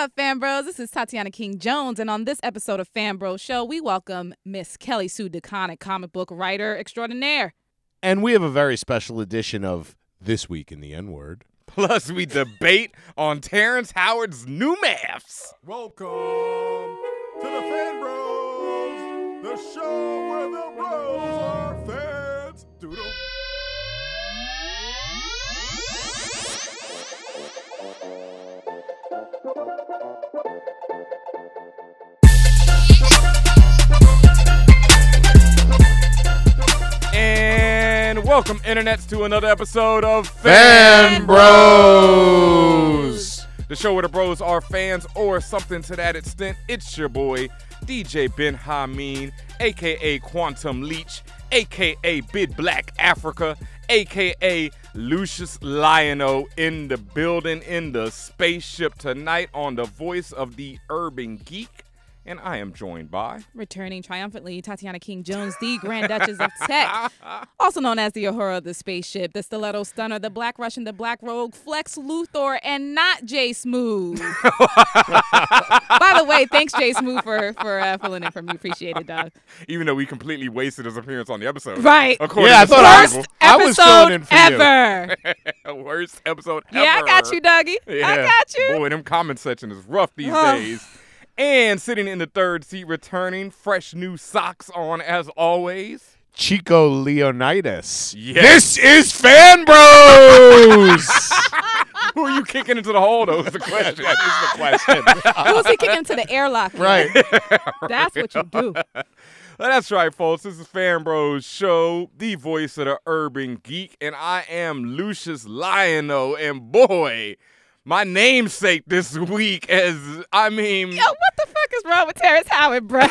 up, fan bros? This is Tatiana King Jones, and on this episode of Fan Bro Show, we welcome Miss Kelly Sue DeConnick, comic book writer extraordinaire. And we have a very special edition of This Week in the N Word. Plus, we debate on Terrence Howard's new maths. Welcome to the Fan Bros, the show where the bros are fans. Doodle. And welcome, internets, to another episode of Fan Bros. the show where the bros are fans or something to that extent. It's your boy, DJ Ben Hameen, aka Quantum Leech, aka Big Black Africa, aka Lucius Liono in the building in the spaceship tonight on the voice of the urban geek. And I am joined by Returning triumphantly, Tatiana King Jones, the Grand Duchess of Tech, also known as the Uhura of the spaceship, the Stiletto Stunner, the Black Russian, the Black Rogue, Flex Luthor, and not Jay Smooth. By the way, thanks Jay Smooth for for uh, filling in for me. Appreciate it, dog. even though we completely wasted his appearance on the episode. Right. According Yeah, I to thought I was- I was filling in Episode for you. ever. worst episode ever. Yeah, I got you, Dougie. I got you. Boy, them comment section is rough these days. And sitting in the third seat, returning, fresh new socks on as always. Chico Leonidas. Yes. This is Fan Bros. Who are you kicking into the hole, though? Is the question. that is the question. Who's he kicking into the airlock? right. That's what you do. That's right, folks. This is Fan Bros Show, the voice of the urban geek, and I am Lucius Liono. And boy, my namesake this week as I mean, Yo, what the fuck is wrong with Terrence Howard, bro? Yo,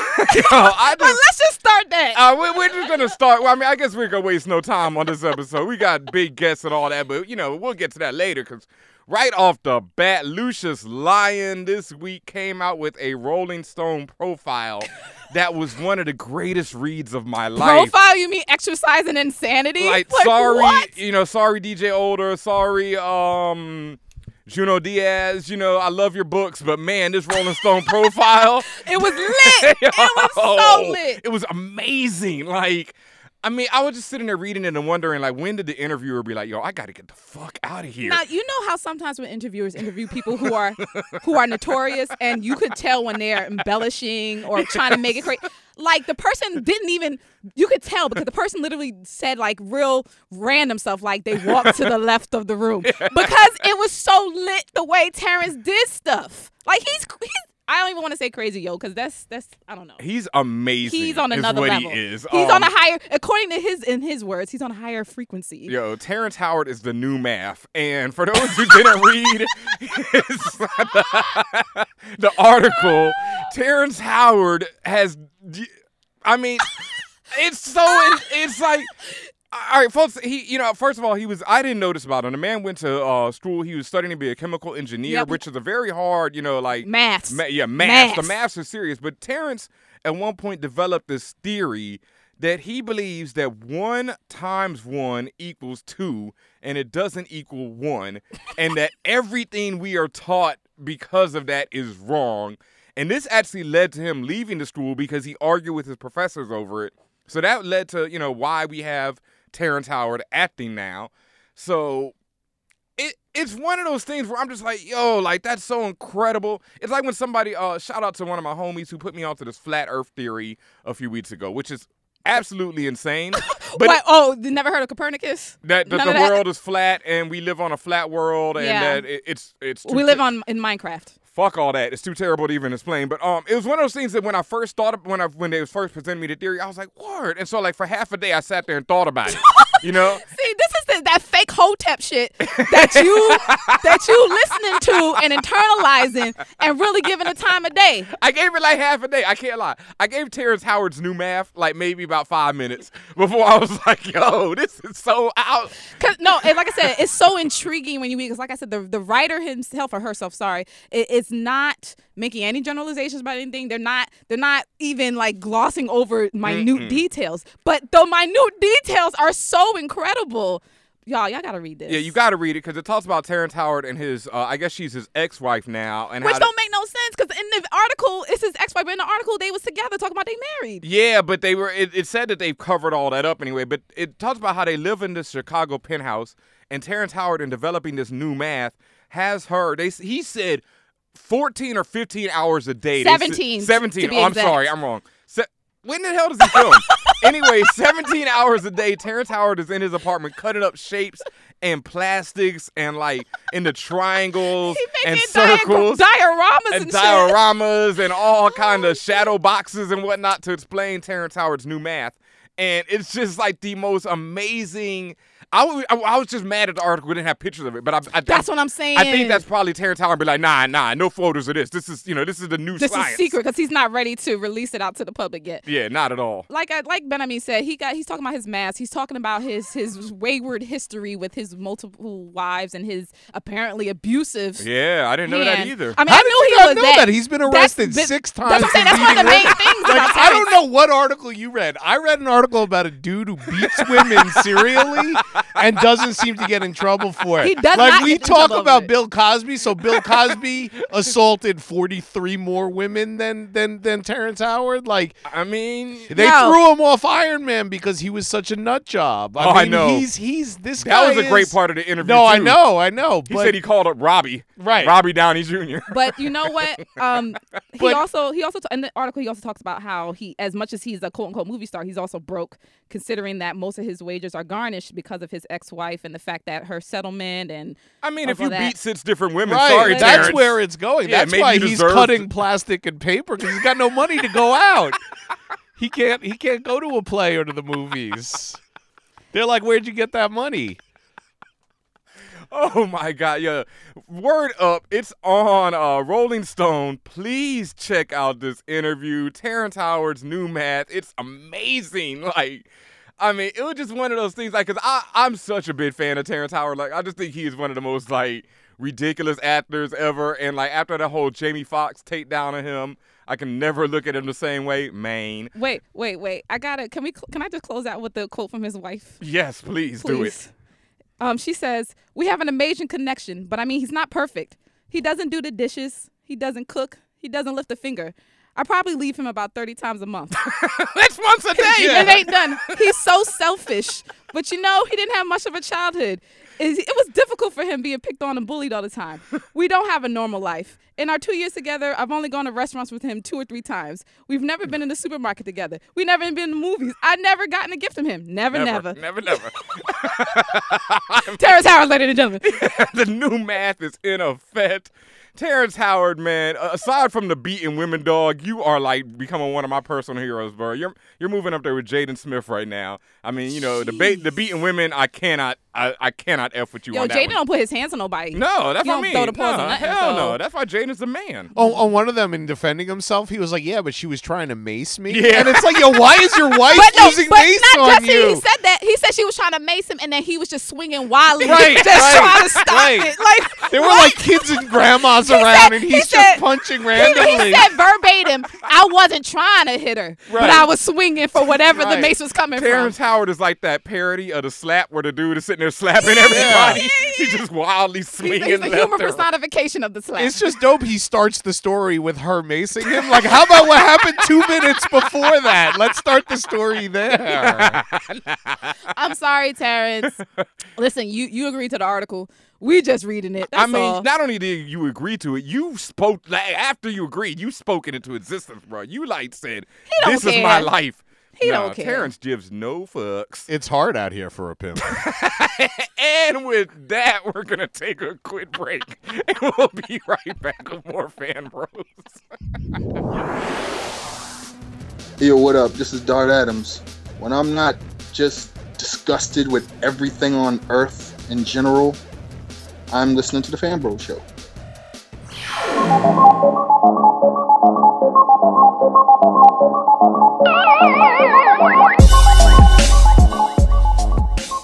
I just let's just start that. Uh, we, we're just gonna start. Well, I mean, I guess we're gonna waste no time on this episode. We got big guests and all that, but you know, we'll get to that later. Cause right off the bat, Lucius Lyon this week came out with a Rolling Stone profile that was one of the greatest reads of my life. Profile, you mean exercise and insanity? Like, sorry, what? you know, sorry, DJ Older, sorry, um. Junot Diaz, you know, I love your books, but man, this Rolling Stone profile. It was lit. it was so lit. It was amazing. Like, I mean, I was just sitting there reading it and wondering, like, when did the interviewer be like, "Yo, I got to get the fuck out of here"? Now you know how sometimes when interviewers interview people who are who are notorious, and you could tell when they're embellishing or trying to make it great. Like the person didn't even you could tell because the person literally said like real random stuff, like they walked to the left of the room because it was so lit the way Terrence did stuff. Like he's he's I don't even want to say crazy yo because that's that's I don't know. He's amazing. He's on another level. He is. He's Um, on a higher, according to his in his words, he's on a higher frequency. Yo, Terrence Howard is the new math. And for those who didn't read his- the, the article, Terrence Howard has, I mean, it's so, it's like, all right, folks. He, you know, first of all, he was. I didn't notice about him. The man went to uh, school. He was studying to be a chemical engineer, Yep. which is a very hard, you know, like math. Ma- yeah, math. The Maths. is serious. But Terrence at one point developed this theory that he believes that one times one equals two, and it doesn't equal one, and that everything we are taught because of that is wrong. And this actually led to him leaving the school because he argued with his professors over it. So that led to, you know, why we have Terrence Howard acting now. So it it's one of those things where I'm just like, yo, like that's so incredible. It's like when somebody uh shout out to one of my homies who put me onto this flat earth theory a few weeks ago, which is absolutely insane. But? Oh, you never heard of Copernicus? that, that the that? world is flat and we live on a flat world and Yeah. that it, it's it's We live on in Minecraft. Fuck all that. It's too terrible to even explain. But um, it was one of those things that when I first thought of, when I when they was first presenting me the theory, I was like, word. And so like for half a day, I sat there and thought about it. you know, See, this is the, that fake hotep shit that you that you listening to and internalizing and really giving the time of day. I gave it like half a day. I can't lie. I gave Terrence Howard's new math like maybe about five minutes before I was like, yo, this is so out. Cause no, and like I said, it's so intriguing when you read. Because like I said, the the writer himself or herself, sorry, it, it's not making any generalizations about anything. They're not. They're not even like glossing over minute details. But the minute details are so incredible. Y'all, y'all gotta read this. Yeah, you got to read it because it talks about Terrence Howard and his, uh, I guess she's his ex-wife now, and Which don't make no no sense because in the article, it's his ex-wife. but In the article, they was together talking about they married. Yeah, but they were. It, it said that they've covered all that up anyway. But it talks about how they live in this Chicago penthouse, and Terrence Howard, in developing this new math, has her. They he said, fourteen or fifteen hours a day. They said- 17, to Seventeen. be oh, I'm exact. sorry, I'm wrong. Se- when the hell does he film? anyway, 17 hours a day. Terrence Howard is in his apartment cutting up shapes and plastics and like in the triangles and diag- circles dioramas and, and shit. dioramas and all oh, kind of shadow boxes and whatnot to explain Terrence Howard's new math. And it's just like the most amazing. I was, I, I was just mad at the article. We didn't have pictures of it, but I, I That's I, what I'm saying. I think that's probably Terrence Howard be like, nah, nah, no photos of this. This is, you know, this is the new this science. is secret because he's not ready to release it out to the public yet. Yeah, not at all. Like I, like Benjamin said, he got he's talking about his mask. He's talking about his his wayward history with his multiple wives and his apparently abusive. Yeah, I didn't know that either. I mean, How I did knew you he not was know that. that? He's been arrested been- six That's what I'm times saying. That's one of the beating main things about Like, I don't know what article you read. I read an article about a dude who beats women serially and doesn't seem to get in trouble for it. He does like not we get talk trouble about. Bill Cosby, so Bill Cosby assaulted 43 more women than than than Terrence Howard. Like I mean, they No. threw him off Iron Man because he was such a nut job. I Oh, I know. He's he's this that guy was a great part of the interview. No, I know, I know. He but said he called up Robbie. Right. Robbie Downey Jr. But you know what? Um, he But- also he also in the article he also talks about how he, as much as he's a quote unquote movie star, he's also broke, considering that most of his wages are garnished because of his ex wife and the fact that her settlement and I mean, if you that. beat six different women, Right, sorry, that's Terrence. where it's going. Yeah, that's why he's cutting to- plastic and paper because he's got no money to go out. he can't. He can't go to a play or to the movies. They're like, "Where'd you get that money?" Oh my God, yeah. Word up, it's on uh, Rolling Stone. Please check out this interview. Terrence Howard's new math. It's amazing. Like, I mean, it was just one of those things. Like, cause I I'm such a big fan of Terrence Howard. Like, I just think he is one of the most like ridiculous actors ever. And like after that whole Jamie Foxx takedown of him, I can never look at him the same way. Maine. wait, wait, wait. I gotta. Can we? Can I just close out with the quote from his wife? Yes, please, do it. Um, she says, We have an amazing connection, but I mean, he's not perfect. He doesn't do the dishes, he doesn't cook, he doesn't lift a finger. I probably leave him about 30 times a month. That's once a day. It ain't done. He's so selfish. But you know, he didn't have much of a childhood. It, was difficult for him being picked on and bullied all the time. We don't have a normal life. In our two years together, I've only gone to restaurants with him two or three times. We've never been in the supermarket together. We never been in the movies. I never gotten a gift from him. Never, never. Never, never. never. Terrence Howard, ladies and gentlemen. the new math is in effect. Terrence Howard, man. Aside from the beating women dog, you are like becoming one of my personal heroes, bro. You're you're moving up there with Jaden Smith right now. I mean, you know, the ba- the beating women. I cannot, I, I cannot f with you Yo, on Jaden don't put his hands on nobody. No, that's He what I don't mean. throw the paws no, on nothing, hell so- no. That's why Jaden's the man. On, on one of them, in defending himself, he was like, "Yeah, but she was trying to mace me." Yeah. and it's like, "Yo, why is your wife But no, using but mace not on just you?" he, he said that. He said she was trying to mace him, and then he was just swinging wildly, Right, just right, trying to stop right. it. Like there were what? like kids and grandmas He around, said- and he he's said- just punching He, randomly. he said verbatim, "I wasn't trying to hit her, but I was swinging for whatever Right. the mace was coming Terrence from." Howard is like that parody of the slap where the dude is sitting there slapping everybody. He's just wildly swinging. he's the left humor and personification of the slap. It's just dope. He starts the story with her macing him. Like, how about what happened two minutes before that? Let's start the story there. I'm sorry, Terrence. Listen, you you agreed to the article. We just reading it. That's I mean, all. not only did you agree to it, you spoke like, after you agreed. You spoke it into existence, bro. You like said, don't "This is my life." He Nah, don't care. Terrence gives no fucks. It's hard out here for a pimp. and with that, we're gonna take a quick break, and we'll be right back with more fan bros. Yo, what up? This is Dart Adams. When I'm not just disgusted with everything on Earth in general, I'm listening to the Fan Bro Show.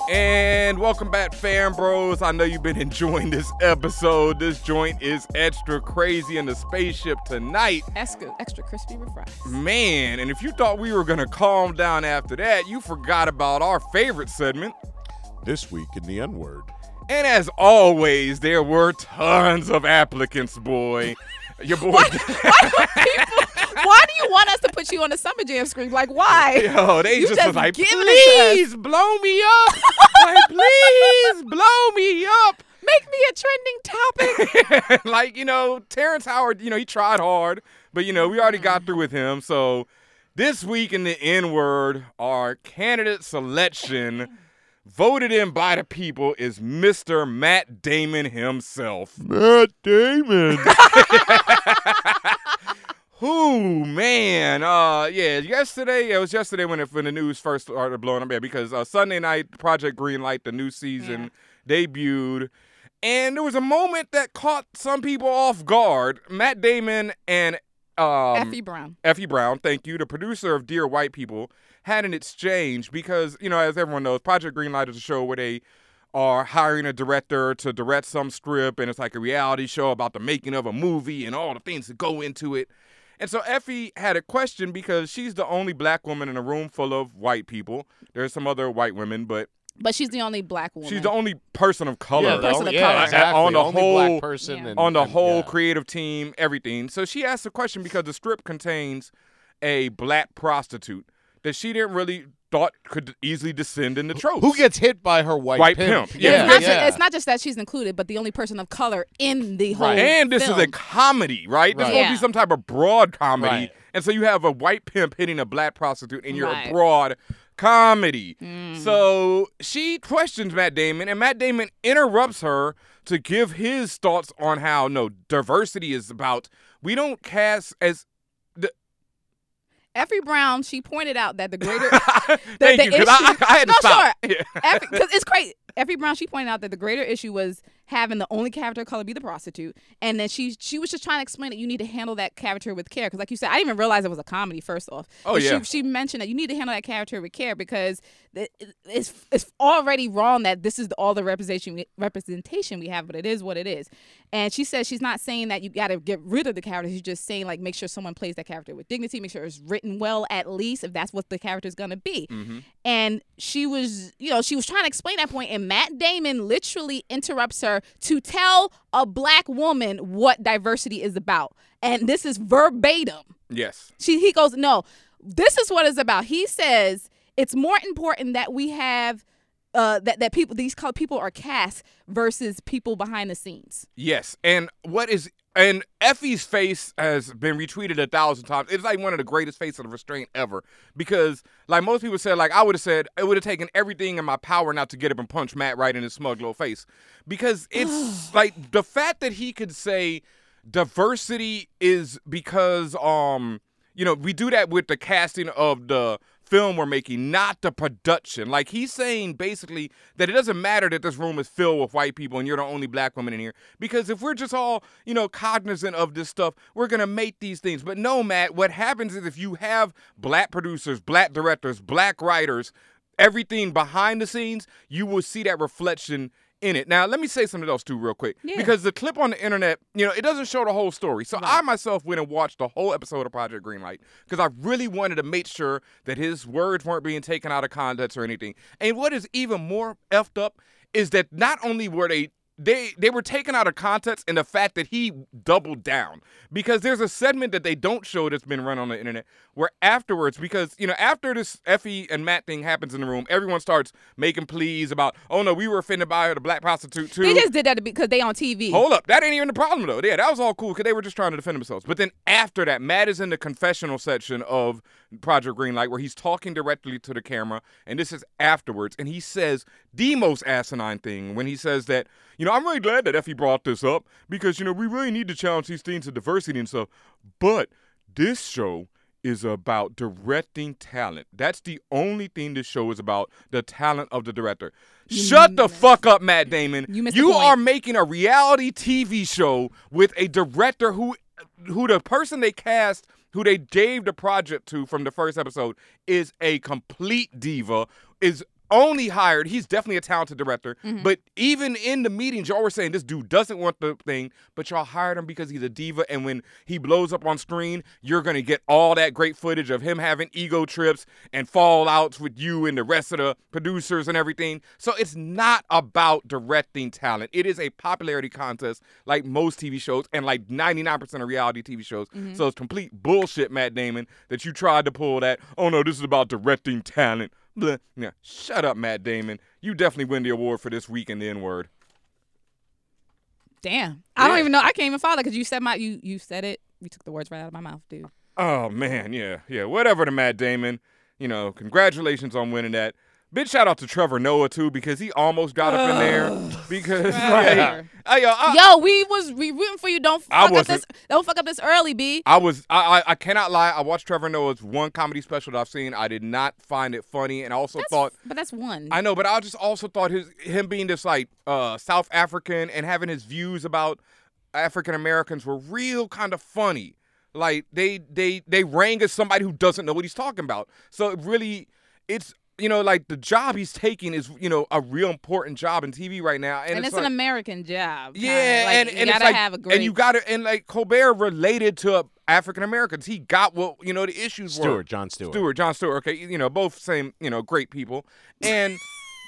And welcome back, fan bros. I know you've been enjoying this episode. This joint is extra crazy in the spaceship tonight. extra, extra crispy with fries. Man, and if you thought we were gonna calm down after that, you forgot about our favorite segment. this week in the N word. And as always, there were tons of applicants, boy. Your boy. Why, why do people? Why do you want us to put you on the summer jam screen? Like why? Yo, they just, just was like, giving it to please blow me up. like, please blow me up. Make me a trending topic. like, you know, Terrence Howard, you know, he tried hard, but, you know, we already got through with him. So this week in the N word, our candidate selection voted in by the people is Mr. Matt Damon himself. Matt Damon. Who man? Uh, yeah. Yesterday, it was yesterday when it, when the news first started blowing up. Yeah, because uh, Sunday night, Project Greenlight, the new season debuted, and there was a moment that caught some people off guard. Matt Damon and um, Effie Brown. Effie Brown, thank you, the producer of Dear White People, had an exchange because, you know, as everyone knows, Project Greenlight is a show where they are hiring a director to direct some script, and it's like a reality show about the making of a movie and all the things that go into it. And so Effie had a question because she's the only black woman in a room full of white people. There's some other white women, but But she's the only black woman. she's the only person of color yeah, person of oh, yeah, color. exactly. on the Only whole black person Yeah. and, on the and- whole yeah. creative team, everything. So she asked a question because the script contains a black prostitute that she didn't really thought could easily descend into tropes. Who gets hit by her white, White pimp? pimp, Yeah, yeah. it's, not yeah. It's not just that she's included, but the only person of color in the whole. Right. and this film. is a comedy, right? This Right. is gonna be some type of broad comedy. Right. And so you have a white pimp hitting a black prostitute, and you're Right. a broad comedy. Mm. So she questions Matt Damon, and Matt Damon interrupts her to give his thoughts on how no diversity is about. We don't cast as Effie Brown, she pointed out that the greater Thank the you, I, issue- I had to No, stop. sure. Yeah. because it's crazy. Effie Brown, she pointed out that the greater issue was having the only character of color be the prostitute, and then she she was just trying to explain that you need to handle that character with care. Because, like you said, I didn't even realize it was a comedy. First off, Oh, But yeah. She, she mentioned that you need to handle that character with care because it- it's it's already wrong that this is all the representation we, representation we have, but it is what it is. And she says she's not saying that you got to get rid of the character. She's just saying like make sure someone plays that character with dignity, make sure it's written well at least if that's what the character is gonna be Mm-hmm. and she was you know she was trying to explain that point and matt damon literally interrupts her to tell a black woman what diversity is about and this is verbatim Yes. she he goes no this is what it's about he says it's more important that we have uh, that that people these people are cast versus people behind the scenes. Yes, and what is and Effie's face has been retweeted a thousand times. It's like one of the greatest faces of restraint ever because, like most people said, like I would have said, it would have taken everything in my power not to get up and punch Matt right in his smug little face because it's like the fact that he could say diversity is because um you know we do that with the casting of the film we're making, not the production. Like he's saying basically that it doesn't matter that this room is filled with white people and you're the only black woman in here. Because if we're just all, you know, cognizant of this stuff, we're gonna make these things. But no, Matt, what happens is if you have black producers, black directors, black writers, everything behind the scenes, you will see that reflection in it. Now, let me say something else too, real quick. Yeah. Because the clip on the internet, you know, it doesn't show the whole story. So I myself went and watched the whole episode of Project Greenlight because I really wanted to make sure that his words weren't being taken out of context or anything. And what is even more effed up is that not only were they they they were taken out of context in the fact that he doubled down because there's a segment that they don't show that's been run on the internet where afterwards because you know after this Effie and Matt thing happens in the room everyone starts making pleas about oh no we were offended by her the black prostitute too They just did that because they on TV. Hold up, that ain't even the problem though. Yeah, that was all cool because they were just trying to defend themselves. But then after that, Matt is in the confessional section of Project Greenlight where he's talking directly to the camera, and this is afterwards, and he says the most asinine thing when he says that, you know, I'm really glad that Effie brought this up because you know we really need to challenge these things of diversity and stuff. But this show is about directing talent. That's the only thing this show is about, the talent of the director. Shut the fuck up, Matt Damon. You you are making a reality TV show with a director who who the person they cast who they gave the project to from the first episode is a complete diva is only hired. He's definitely a talented director, Mm-hmm. but even in the meetings, y'all were saying this dude doesn't want the thing, but y'all hired him because he's a diva, and when he blows up on screen, you're gonna get all that great footage of him having ego trips and fallouts with you and the rest of the producers and everything. So it's not about directing talent. It is a popularity contest, like most TV shows and like 99% of reality TV shows. So it's complete bullshit, Matt Damon, that you tried to pull that. Oh no, this is about directing talent. Blah. Yeah, shut up, Matt Damon. You definitely win the award for this week in the N word. Damn. I don't Yeah. even know. I can't even follow because you said my you you said it. You took the words right out of my mouth, dude. Oh man, yeah, yeah. Whatever to Matt Damon. You know, congratulations on winning that. Big shout out to Trevor Noah too because he almost got up in there because like, Trevor. I, yo, I, Yo, we was we rooting for you. Don't I fuck up this. wasn't. Don't fuck up this early, b. I was I, I I cannot lie. I watched Trevor Noah's one comedy special that I've seen. I did not find it funny, and I also That's, thought but that's one. I know, but I just also thought his him being this like uh, South African and having his views about African Americans were real kind of funny. Like they they they rang as somebody who doesn't know what he's talking about. So it really, it's you know like the job he's taking is you know a real important job in TV right now, and, and, it's, like, an American job. yeah, Like, and, you and it's gotta like, have a great. and you got to, and like Colbert related to African Americans. He got what you know the issues were. Stewart, Jon Stewart. Stewart, Jon Stewart. Okay, you know both same, you know, great people. And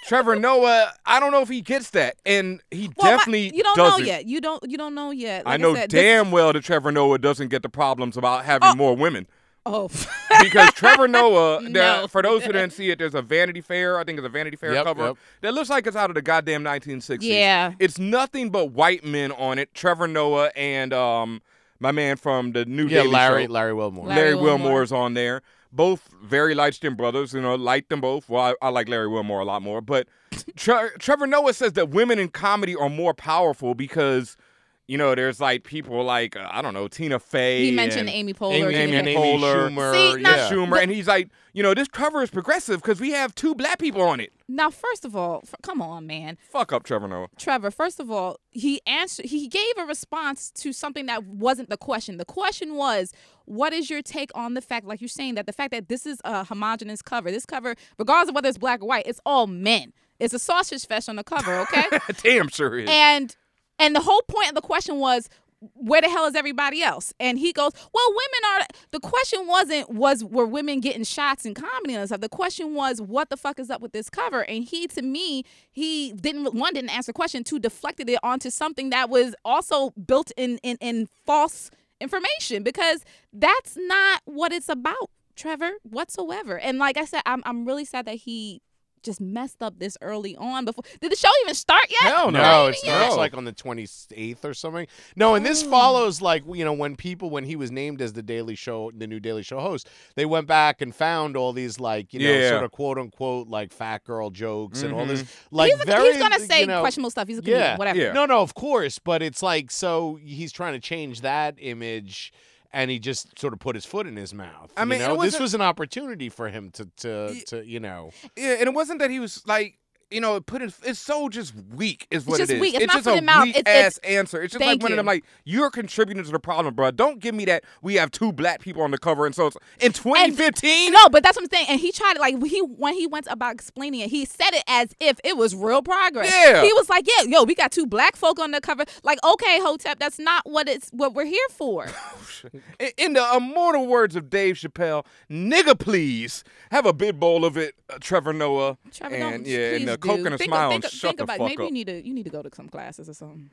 Trevor Noah, I don't know if he gets that, and he Well, my- definitely you don't doesn't. know yet. You don't. You don't know yet. I Like know said, this- damn well that Trevor Noah doesn't get the problems about having Oh. more women. Oh, Because Trevor Noah, there- No. for those who didn't see it, there's a Vanity Fair. I think it's a Vanity Fair Yep, cover yep. that looks like it's out of the goddamn 1960s. Yeah. it's nothing but white men on it. Trevor Noah and um my man from the New Yeah, Daily Larry Show. Larry Wilmore. Larry Larry Wilmore. Wilmore's on there. Both very light skinned brothers, you know, like them both. Well, I, I like Larry Wilmore a lot more. But Tre- Trevor Noah says that women in comedy are more powerful because, you know, there's like people like, uh, I don't know, Tina Fey. he mentioned Amy Poehler. Amy, Amy, and Amy Poehler. Schumer. See, now- yeah. Schumer. and he's like, you know, this cover is progressive because we have two black people on it. Now, first of all, f- come on, man. Fuck up, Trevor Noah. Trevor, first of all, he answered he gave a response to something that wasn't the question. The question was, what is your take on the fact, like you're saying, that the fact that this is a homogenous cover, this cover, regardless of whether it's black or white, it's all men. It's a sausage fest on the cover, okay? Damn sure is. and and the whole point of the question was where the hell is everybody else? And he goes well women are the question wasn't was were women getting shots in comedy and stuff. The question was what the fuck is up with this cover? And he to me he didn't one didn't answer the question. Two deflected it onto something that was also built in in, in false information because that's not what it's about trevor whatsoever. And like i said i'm, I'm really sad that he just messed up this early on before did the show even start yet Hell no. No, Not it even like on the 28th or something. No, and this follows like you know when people when he was named as the Daily Show, the new Daily Show host, they went back and found all these like you know Yeah. sort of quote unquote like fat girl jokes and all this Mm-hmm. like he's, a- very he's gonna say you know, questionable stuff. He's a comedian, yeah, whatever. Yeah. No, no, of course, but it's like so he's trying to change that image. And he just sort of put his foot in his mouth. I mean, you know? this wasn't- an opportunity for him to, to, to, you know, Yeah, and it wasn't that he was like, you know, put it. It's so just weak, is what just it is. weak. It's not just a weak It's- ass answer. It's just like one of them. Like you're contributing to the problem, bro. Don't give me that. We have two black people on the cover, and so it's, in 2015. No, but that's what I'm saying. And he tried to like he when he went about explaining it, he said it as if it was real progress. Yeah. He was like, "Yeah, yo, we got two black folk on the cover." Like, okay, Hotep, that's not what it's what we're here for. In- In the immortal words of Dave Chappelle, "Nigga, please have a big bowl of it, uh, Trevor Noah." Trevor, and don't, yeah, please and the do. coke and a think, smile. Think, and shut think the about fuck maybe up. you need to you need to go to some classes or something.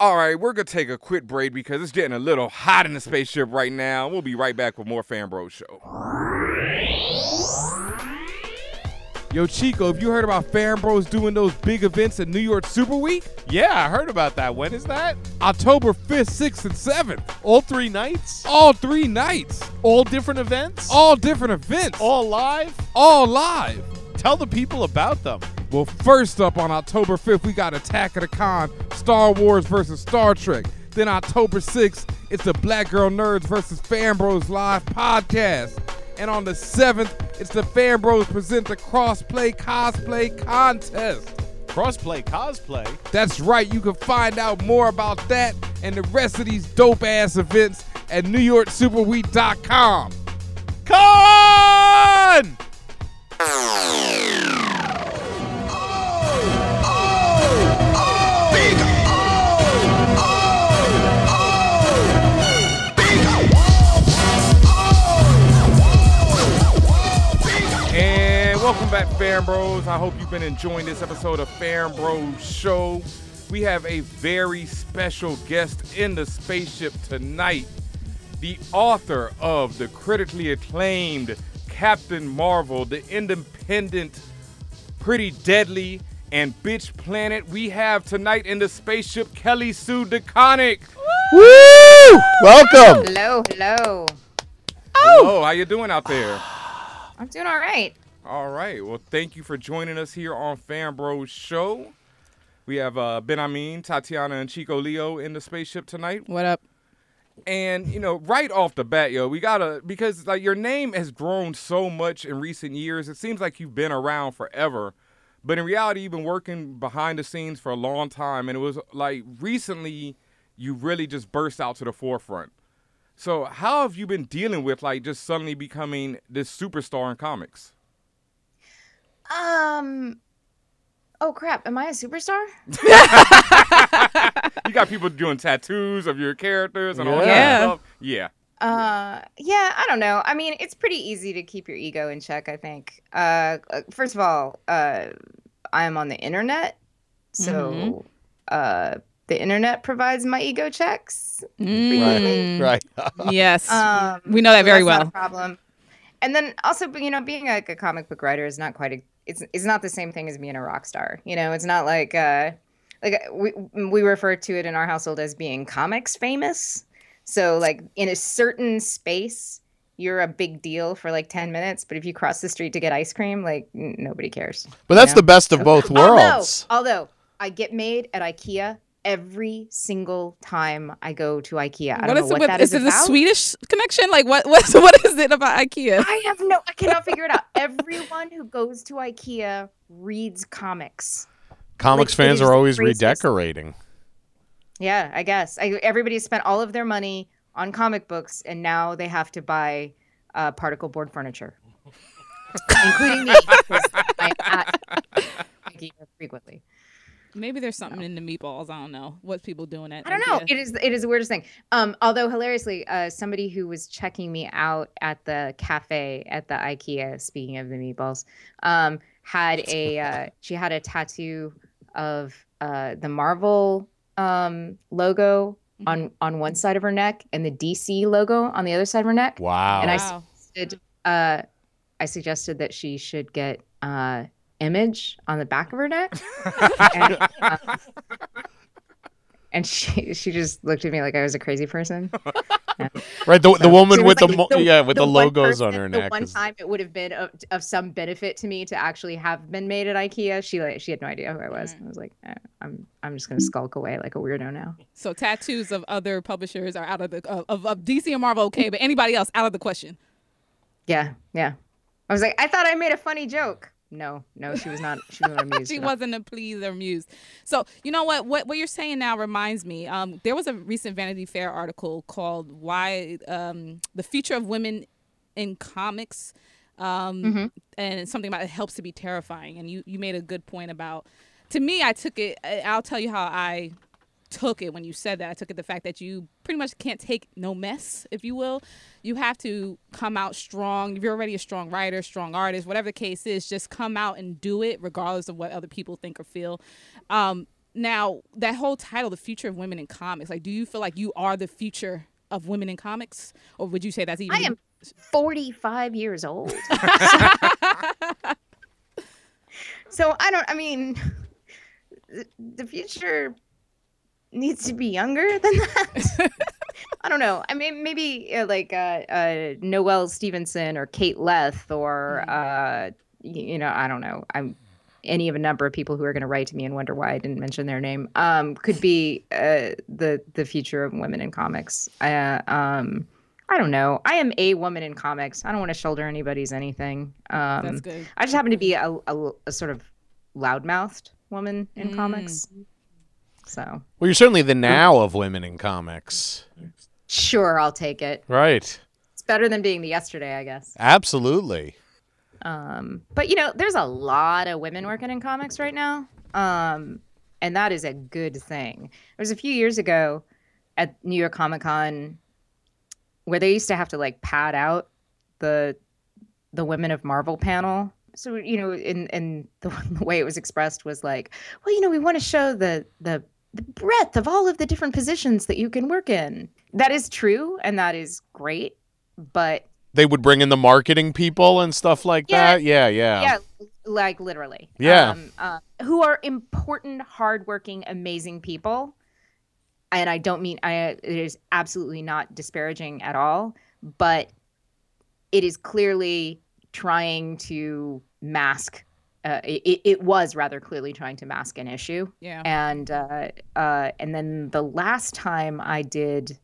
All right, we're gonna take a quick break because it's getting a little hot in the spaceship right now. We'll be right back with more Fan Bro Show. Yo, Chico, have you heard about Fan Bros doing those big events at New York Super Week? yeah, I heard about that. When is that? October 5th, 6th, and 7th. All three nights? All three nights. All different events? All different events. All live? all live. Tell the people about them. Well, first up on October 5th, we got Attack of the Con, Star Wars versus Star Trek. Then October 6th, it's the Black Girl Nerds versus Fan Bros Live podcast. And on the 7th, it's the Fan Bros present the Crossplay Cosplay Contest. Crossplay cosplay. That's right, you can find out more about that and the rest of these dope ass events at NewYorkSuperWeek.com. Con! Back, Fan Bros. I hope you've been enjoying this episode of Fan Bros Show. We have a very special guest in the spaceship tonight. The author of the critically acclaimed Captain Marvel, the independent, pretty deadly, and bitch planet. We have tonight in the spaceship Kelly Sue DeConnick. Woo! Welcome. Hello, hello. Hello, oh. how you doing out there? I'm doing all right. All right. Well, thank you for joining us here on Fan Bros Show. We have uh, Ben Amin, Tatiana, and Chico Leo in the spaceship tonight. What up? And you know, right off the bat, yo, we gotta because like your name has grown so much in recent years. It seems like you've been around forever, but in reality, you've been working behind the scenes for a long time. And it was like recently, you really just burst out to the forefront. So, how have you been dealing with like just suddenly becoming this superstar in comics? Um. Oh crap! Am I a superstar? you got people doing tattoos of your characters and all Yeah. that stuff. Yeah. Uh, yeah. I don't know. I mean, it's pretty easy to keep your ego in check. I think. Uh, uh, first of all, uh, I am on the internet, so Mhm. uh, the internet provides my ego checks. Mm. Right. Yes. Um, we know that so very that's not a well. problem. And then also, you know, being like a comic book writer is not quite a. It's it's not the same thing as being a rock star. You know, it's not like uh, like we we refer to it in our household as being comics famous. So like in a certain space, you're a big deal for like ten minutes. But if you cross the street to get ice cream, like n- nobody cares. But that's Yeah. the best of both worlds. Although, although I get made at IKEA every single time I go to IKEA. I don't What know it what with? that Is is it a about. Swedish connection? Like what? What? What is it about IKEA? I have no. I cannot figure it out. Everyone who goes to IKEA reads comics. Comics Like, fans are always craziest- redecorating. Yeah, I guess. I, everybody spent all of their money on comic books, and now they have to buy uh, particle board furniture, including me. I'm at IKEA frequently. Maybe there's something in the meatballs. I don't know. What's people doing at? I don't know. IKEA? It is it is the weirdest thing. Um, although hilariously, uh, somebody who was checking me out at the cafe at the IKEA, speaking of the meatballs, um, had a uh, she had a tattoo of uh, the Marvel um, logo on on one side of her neck and the DC logo on the other side of her neck. Wow. And I Wow. suggested, uh, I suggested that she should get uh, image on the back of her neck. and, uh, and she she just looked at me like I was a crazy person. right. The, the woman with was the, like, mo- yeah with the, one logos on person- her The neck. one is- time it would have been of, of some benefit to me to actually have been made at IKEA. She like she had no idea who I was. I was like, eh, I'm I'm just gonna skulk away like a weirdo now. So tattoos of other publishers are out of the of, of, of DC and Marvel. Okay, but anybody else out of the question. Yeah, yeah. I was like, I thought I made a funny joke. No, no, she was not. She was not amused. she wasn't a pleased or amused. So you know what? What what you're saying now reminds me. Um, there was a recent Vanity Fair article called "Why um, the Future of Women in Comics," um, Mhm. and something about it helps to be terrifying. And you you made a good point about. To me, I took it. I'll tell you how I took it when you said that. I took it the fact that you pretty much can't take no mess, if you will. You have to come out strong. If you're already a strong writer, strong artist, whatever the case is, just come out and do it, regardless of what other people think or feel. Um, now, that whole title, "The Future of Women in Comics," like, do you feel like you are the future of women in comics, or would you say that's even? I am 45 years old. so I don't, I mean, the- the future needs to be younger than that. I don't know. I mean, maybe uh, like uh, uh, Noelle Stevenson or Kate Leth or, uh, you know, I don't know. I'm any of a number of people who are going to write to me and wonder why I didn't mention their name. Um, could be uh, the the future of women in comics. Uh, um, I don't know. I am a woman in comics. I don't want to shoulder anybody's anything. Um, that's good. I just happen to be a, a, a sort of loudmouthed woman in Mm. comics. So well, you're certainly the now of women in comics. sure, I'll take it. Right. It's better than being the yesterday, I guess. Absolutely. Um, but you know, there's a lot of women working in comics right now, um, and that is a good thing. There was a few years ago at New York Comic Con where they used to have to like pad out the the Women of Marvel panel so you know, in in the, the way it was expressed was like, well, you know, we want to show the the the breadth of all of the different positions that you can work in. That is true, and that is great, but They would bring in the marketing people and stuff like Yeah. that. Yeah, yeah. yeah, like literally, Yeah. um, uh, who are important, hardworking, amazing people. And I don't mean I. It is absolutely not disparaging at all, but it is clearly trying to mask. Uh, it, it was rather clearly trying to mask an issue Yeah. and uh, uh, and then the last time I did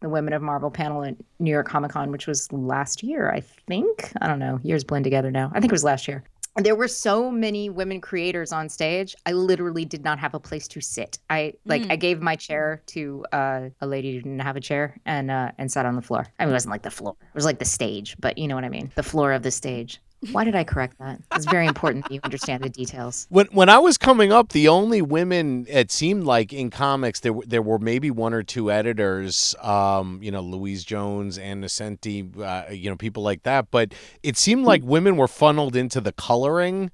the Women of Marvel panel at New York Comic Con, which was last year, I think. I don't know. Years blend together now. I think it was last year. And There were so many women creators on stage. I literally did not have a place to sit. I like I gave my chair to uh, a lady who didn't have a chair and uh, and sat on the floor. I mean, it wasn't like the floor. It was like the stage, but you know what I mean. The floor of the stage. Why did I correct that? It's very important that you understand the details. When when I was coming up, the only women it seemed like in comics there were- there were maybe one or two editors, um, you know, Louise Jones, Ann Nocenti, uh, you know, people like that. But it seemed like women were funneled into the coloring,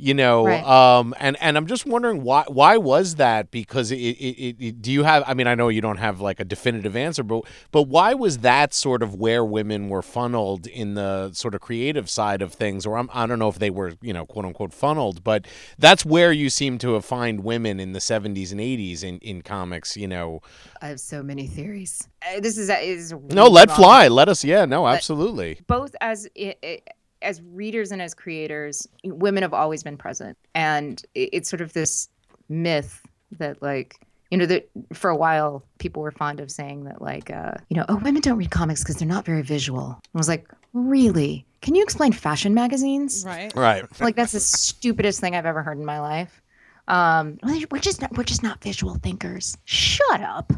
you know, Right. um, and and I'm just wondering why why was that? Because it, it, it, it do you have? I mean, I know you don't have like a definitive answer, but but why was that sort of where women were funneled in the sort of creative side of things? Or I'm, I don't know if they were you know quote unquote funneled, but that's where you seem to have find women in the 70s and 80s in in comics. You know, I have so many theories. Uh, this is is no, let wrong. fly, let us. Yeah, no, absolutely. Both as i- i- as readers and as creators, women have always been present, and i- it's sort of this myth that like you know that for a while people were fond of saying that like uh, you know oh women don't read comics because they're not very visual. I was like really. Can you explain fashion magazines? Right. Right. like that's the stupidest thing I've ever heard in my life. Um, we're just not, we're just not visual thinkers. Shut up.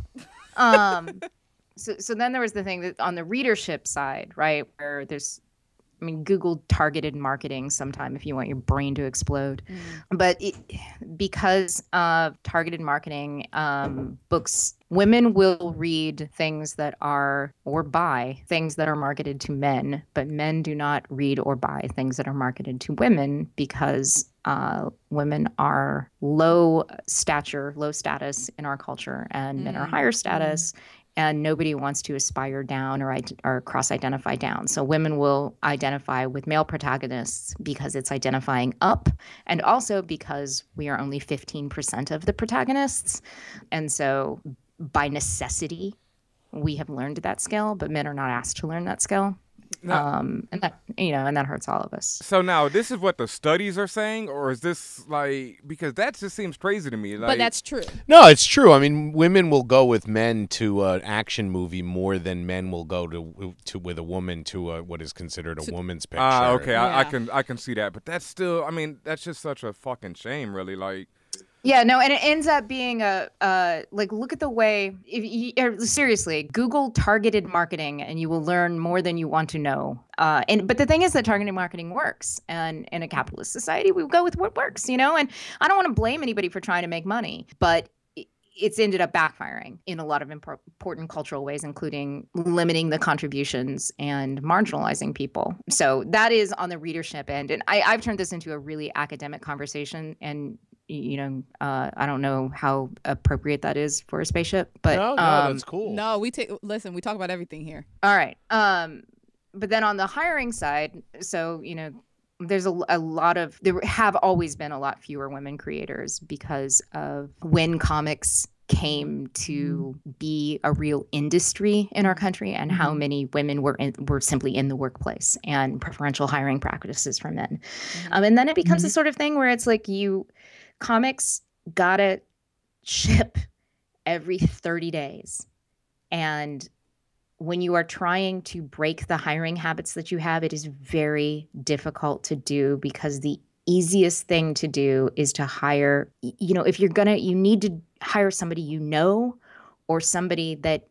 Um, so so then there was the thing that on the readership side, right, where there's, I mean, Google targeted marketing sometime if you want your brain to explode, but it, because of targeted marketing, um, books. Women will read things that are or buy things that are marketed to men, but men do not read or buy things that are marketed to women because uh, women are low stature, low status in our culture, and men are higher status. And nobody wants to aspire down or, or cross identify down. So women will identify with male protagonists because it's identifying up, and also because we are only 15% of the protagonists. And so by necessity, we have learned that skill, but men are not asked to learn that skill. Um, and that you know, and that hurts all of us. So now this is what the studies are saying, or is this like because that just seems crazy to me? Like, But that's true. No, it's true. I mean, women will go with men to an action movie more than men will go to to with a woman to a, what is considered a woman's picture. Ah, okay, I, I can I can see that, but that's still, I mean, that's just such a fucking shame, really. Like, Yeah, no, and it ends up being a uh, like look at the way. You, er, seriously, Google targeted marketing, and you will learn more than you want to know. Uh, and but the thing is that targeted marketing works, and in a capitalist society, we go with what works, you know. And I don't want to blame anybody for trying to make money, but it's ended up backfiring in a lot of impor- important cultural ways, including limiting the contributions and marginalizing people. So that is on the readership end, and I, I've turned this into a really academic conversation, and you know, uh, I don't know how appropriate that is for a spaceship, but no, no, um, that's cool. No, we take listen. We talk about everything here. all right. Um, but then on the hiring side, so you know, there's a, a lot of there have always been a lot fewer women creators because of when comics came to be a real industry in our country and how many women were in, were simply in the workplace and preferential hiring practices for men. Um, and then it becomes the sort of thing where it's like you comics gotta ship every 30 days. And when you are trying to break the hiring habits that you have, it is very difficult to do because the easiest thing to do is to hire, you know, if you're gonna, you need to hire somebody you know or somebody that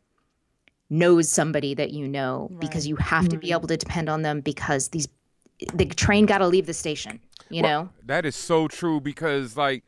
knows somebody that you know because you have to be mm-hmm. able to depend on them because these, the train got to leave the station, you Well, know? That is so true because like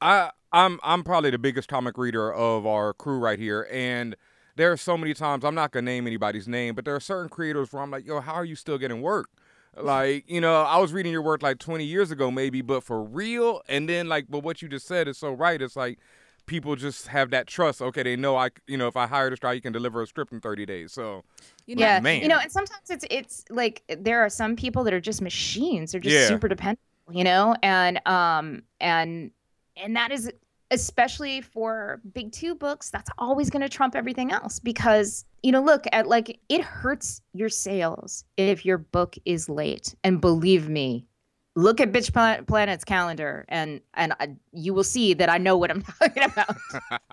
I I'm I'm probably the biggest comic reader of our crew right here and there are so many times I'm not gonna name anybody's name, but there are certain creators where I'm like, yo, how are you still getting work? Like, you know, I was reading your work like 20 years ago, maybe, but for real. And then, like, but what you just said is so right. It's like people just have that trust. Okay, they know I, you know, if I hire this guy, you can deliver a script in 30 days. So, You know, yeah, man. you know, and sometimes it's it's like there are some people that are just machines. They're just Yeah. super dependable, you know, and um and and that is especially for big two books. That's always going to trump everything else because you know, look at like it hurts your sales if your book is late, and believe me. Look at Bitch Planet's calendar, and and uh, you will see that I know what I'm talking about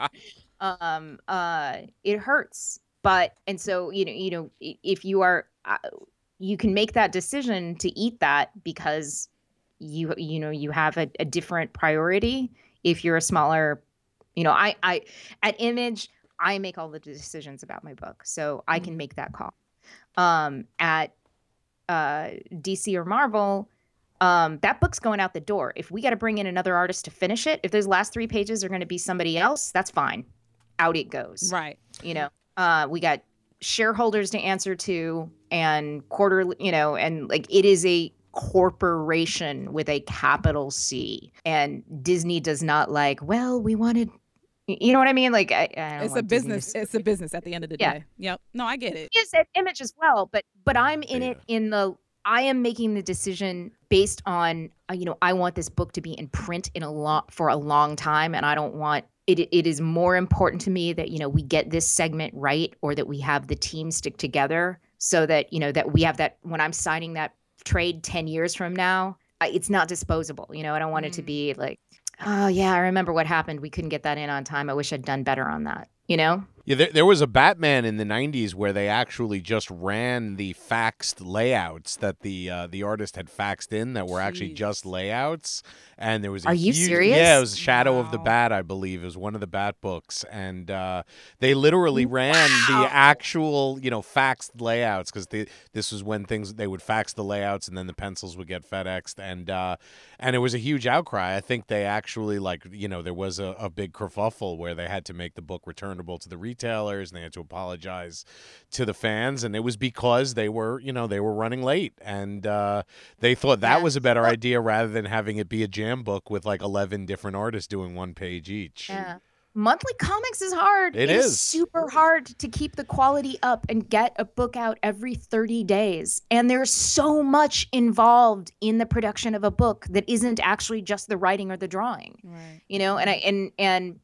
um uh it hurts but and so you know you know if you are uh, you can make that decision to eat that because you you know you have a, a different priority if you're a smaller you know i i at image i make all the decisions about my book so i can make that call um at uh dc or marvel um, that book's going out the door. If we got to bring in another artist to finish it, if those last three pages are going to be somebody else, that's fine. Out it goes. right. You know, uh, we got shareholders to answer to, and quarterly, you know, and like it is a corporation with a capital C, and Disney does not like. Well, we wanted, you know what I mean? Like, I, I don't It's a want to business. It's a business at the end of the Yeah. day. Yep. No, I get it. it. is at image as well but but i'm in it in the i am making the decision based on uh, you know i want this book to be in print in a lot for a long time and i don't want it, it is more important to me that you know we get this segment right or that we have the team stick together so that you know that we have that when i'm signing that trade 10 years from now, it's not disposable you know i don't want it to mm. be like oh yeah i remember what happened. We couldn't get that in on time. I wish i'd done better on that you know Yeah, there, there was a Batman in the '90s where they actually just ran the faxed layouts that the uh, the artist had faxed in that were actually just layouts, and there was. A Are you huge- serious? Yeah, it was Shadow of the Bat, I believe, is one of the Bat books, and uh, they literally ran the actual, you know, faxed layouts because this was when things they would fax the layouts and then the pencils would get FedExed, and uh, and it was a huge outcry. I think they actually like, you know, there was a, a big kerfuffle where they had to make the book returnable to the retailers and they had to apologize to the fans, and it was because they were, you know, they were running late, and uh, they thought that Yeah. was a better idea rather than having it be a jam book with like eleven different artists doing one page each. Yeah. Monthly comics is hard. It is. is. super hard to keep the quality up and get a book out every 30 days. And there's so much involved in the production of a book that isn't actually just the writing or the drawing. Right. You know, and I and and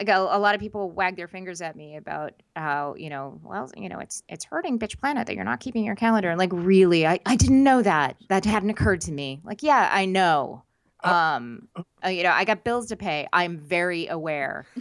like a, a lot of people wag their fingers at me about how, you know, well, you know, it's it's hurting Bitch Planet that you're not keeping your calendar. And like, really, I, I didn't know that. That hadn't occurred to me. Like, yeah, I know. Um, uh, you know, I got bills to pay. I'm very aware.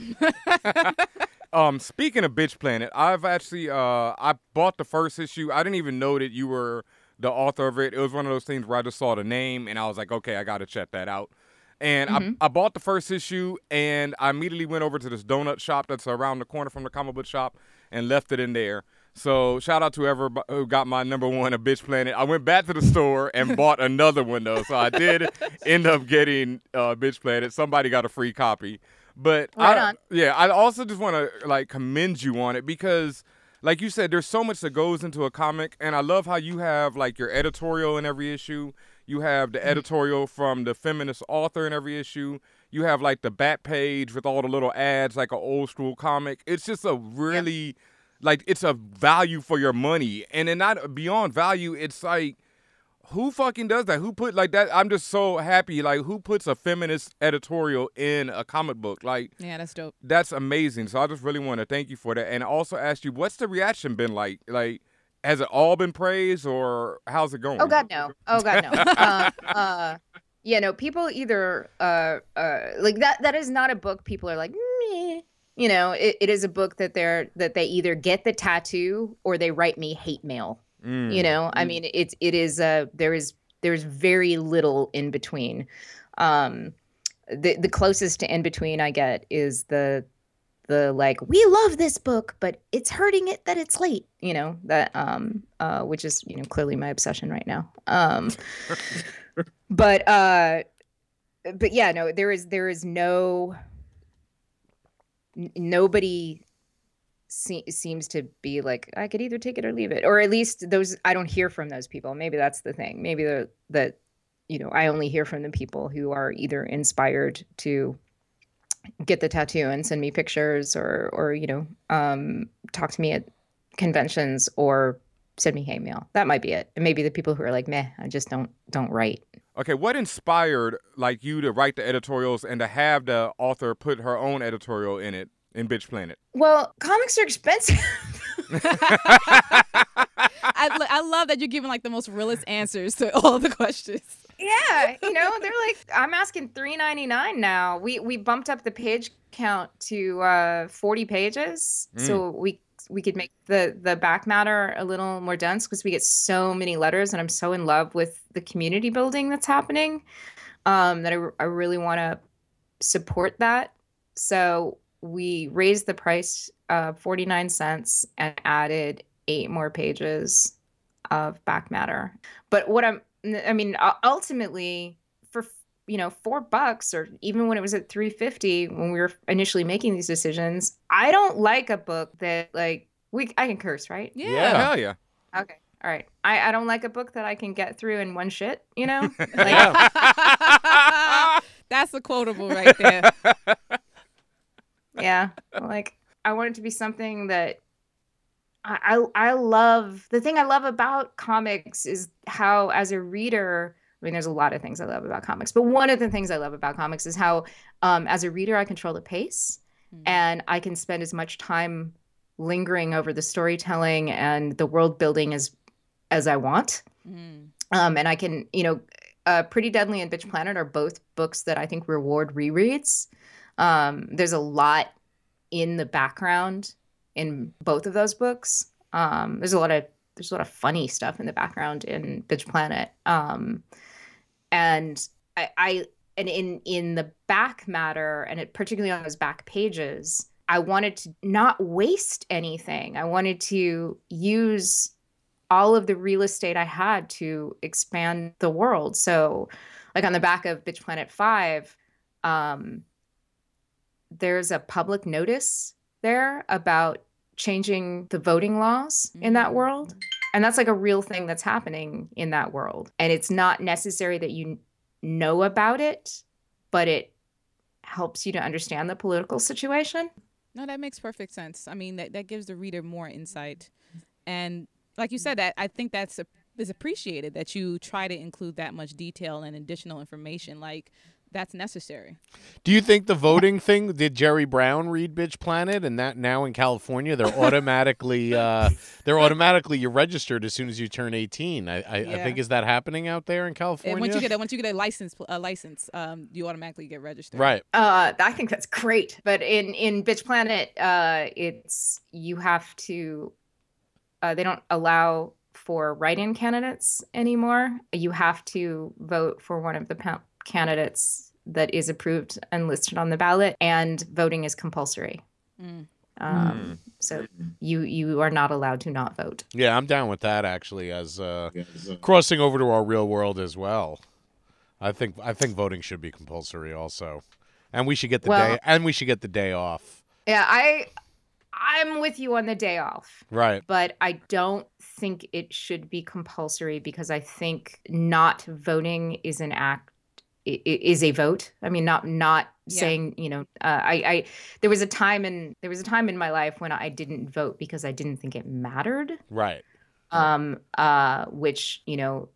Um, speaking of Bitch Planet, I've actually uh I bought the first issue. I didn't even know that you were the author of it. It was one of those things where I just saw the name and I was like, okay, I gotta check that out. And I, I bought the first issue and I immediately went over to this donut shop that's around the corner from the comic book shop and left it in there. So shout out to whoever who got my number one a Bitch Planet. I went back to the store and bought another one though. So I did end up getting uh, Bitch Planet. Somebody got a free copy. But Right I, yeah, I also just want to like commend you on it because, like you said, there's so much that goes into a comic, and I love how you have like your editorial in every issue. You have the mm. editorial from the feminist author in every issue. You have like the back page with all the little ads, like an old school comic. It's just a really, like, it's a value for your money, and then not beyond value. It's like who fucking does that? Who put like that? I'm just so happy. Like, who puts a feminist editorial in a comic book? Like, Yeah, that's dope. that's amazing. So I just really want to thank you for that, and also ask you, what's the reaction been like? Like, has it all been praised, or how's it going? Oh God, no. Oh God, no. uh, uh, yeah, no. People either uh, uh, like that. That is not a book. People are like, Meh. you know, it, it is a book that they're that they either get the tattoo or they write me hate mail. Mm. You know, I mean, it's it is uh there is there's very little in between. Um, the the closest to in between I get is the the like we love this book but it's hurting it that it's late you know that um uh which is you know clearly my obsession right now um but uh but yeah no there is there is no n- nobody se- seems to be like I could either take it or leave it, or at least those I don't hear from those people. Maybe that's the thing. Maybe the that you know I only hear from the people who are either inspired to get the tattoo and send me pictures, or or you know um, talk to me at conventions or send me hate mail. That might be it. And maybe the people who are like, meh, I just don't don't write. Okay, what inspired like you to write the editorials and to have the author put her own editorial in it in Bitch Planet? Well, comics are expensive. I, I love that you're giving like the most realist answers to all the questions. yeah, you know, they're like I'm asking 3.99 now. We we bumped up the page count to uh 40 pages so we we could make the the back matter a little more dense because we get so many letters and I'm so in love with the community building that's happening um that I, I really want to support that. So we raised the price uh 49 cents and added eight more pages of back matter. But what I'm I mean ultimately for you know 4 bucks or even when it was at 350 when we were initially making these decisions, I don't like a book that like we I can curse, right? Yeah. Yeah. Hell yeah. Okay. All right. I I don't like a book that I can get through in one shit, you know? Like That's a quotable right there. yeah like i want it to be something that I, I love the thing i love about comics is how as a reader i mean there's a lot of things i love about comics but one of the things i love about comics is how um, as a reader i control the pace Mm. and i can spend as much time lingering over the storytelling and the world building as as i want Mm. um, and I can, you know, uh, Pretty Deadly and Bitch Planet are both books that I think reward rereads. Um, there's a lot in the background in both of those books. Um, there's a lot of there's a lot of funny stuff in the background in Bitch Planet. Um, and I, I and in in the back matter and it particularly on those back pages, I wanted to not waste anything. I wanted to use all of the real estate I had to expand the world. So, like on the back of Bitch Planet 5, um, there's a public notice there about changing the voting laws in that world. Mm-hmm. And that's like a real thing that's happening in that world. And it's not necessary that you know about it, but it helps you to understand the political situation. No, that makes perfect sense. I mean, that, that gives the reader more insight. And like you said, that I think that's a, is appreciated that you try to include that much detail and additional information. Like that's necessary. Do you think the voting thing did Jerry Brown read Bitch Planet and that now in California they're automatically uh, they're automatically you're registered as soon as you turn 18. I, I, I think is that happening out there in California? And once you get a once you get a license a license, um, you automatically get registered. right. Uh, I think that's great. But in in Bitch Planet, uh, it's you have to. Uh, they don't allow for write-in candidates anymore. You have to vote for one of the pa- candidates that is approved and listed on the ballot, and voting is compulsory. Mm. Um, So you you are not allowed to not vote. Yeah, I'm down with that actually as uh, crossing over to our real world as well. I think I think voting should be compulsory also. And we should get the Well- day and we should get the day off. Yeah, I I'm with you on the day off. Right. but I don't think it should be compulsory because I think not voting is an act i- i- is a vote. I mean, not not Yeah. saying you know. Uh, I I there was a time in there was a time in my life when I didn't vote because I didn't think it mattered. Right. Um. Uh. Which you know,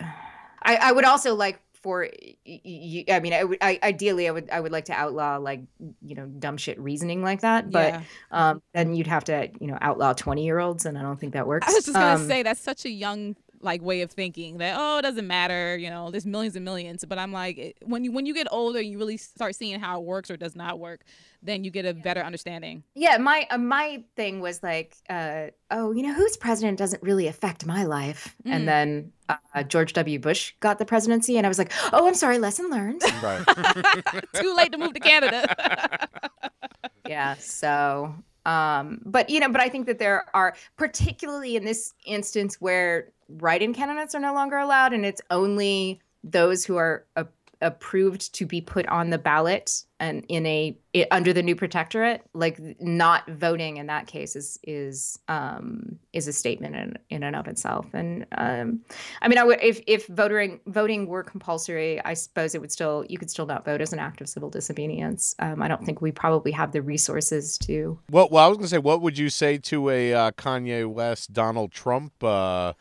I I would also like for you. I mean, I would I ideally I would I would like to outlaw like you know dumb shit reasoning like that, but yeah. um, then you'd have to, you know, outlaw 20 year olds, and I don't think that works. I was just gonna Um, say that's such a young like way of thinking that oh it doesn't matter you know there's millions and millions but I'm like it, when you when you get older you really start seeing how it works or does not work then you get a better understanding Yeah, my uh, my thing was like, uh, oh, you know, who's president doesn't really affect my life. Mm. And then uh, George W. Bush got the presidency, and I was like, oh, I'm sorry, lesson learned. Right. too late to move to Canada yeah. So, um, but you know, but I think that there are particularly in this instance where write-in candidates are no longer allowed, and it's only those who are uh, approved to be put on the ballot and in a i under the new protectorate, like not voting in that case is is um, is a statement in, in and of itself. And um, I mean, I would if if voting voting were compulsory, I suppose it would still you could still not vote as an act of civil disobedience. Um, I don't think we probably have the resources to. Well, well, I was gonna say, what would you say to a uh, Kanye West, Donald Trump? Uh,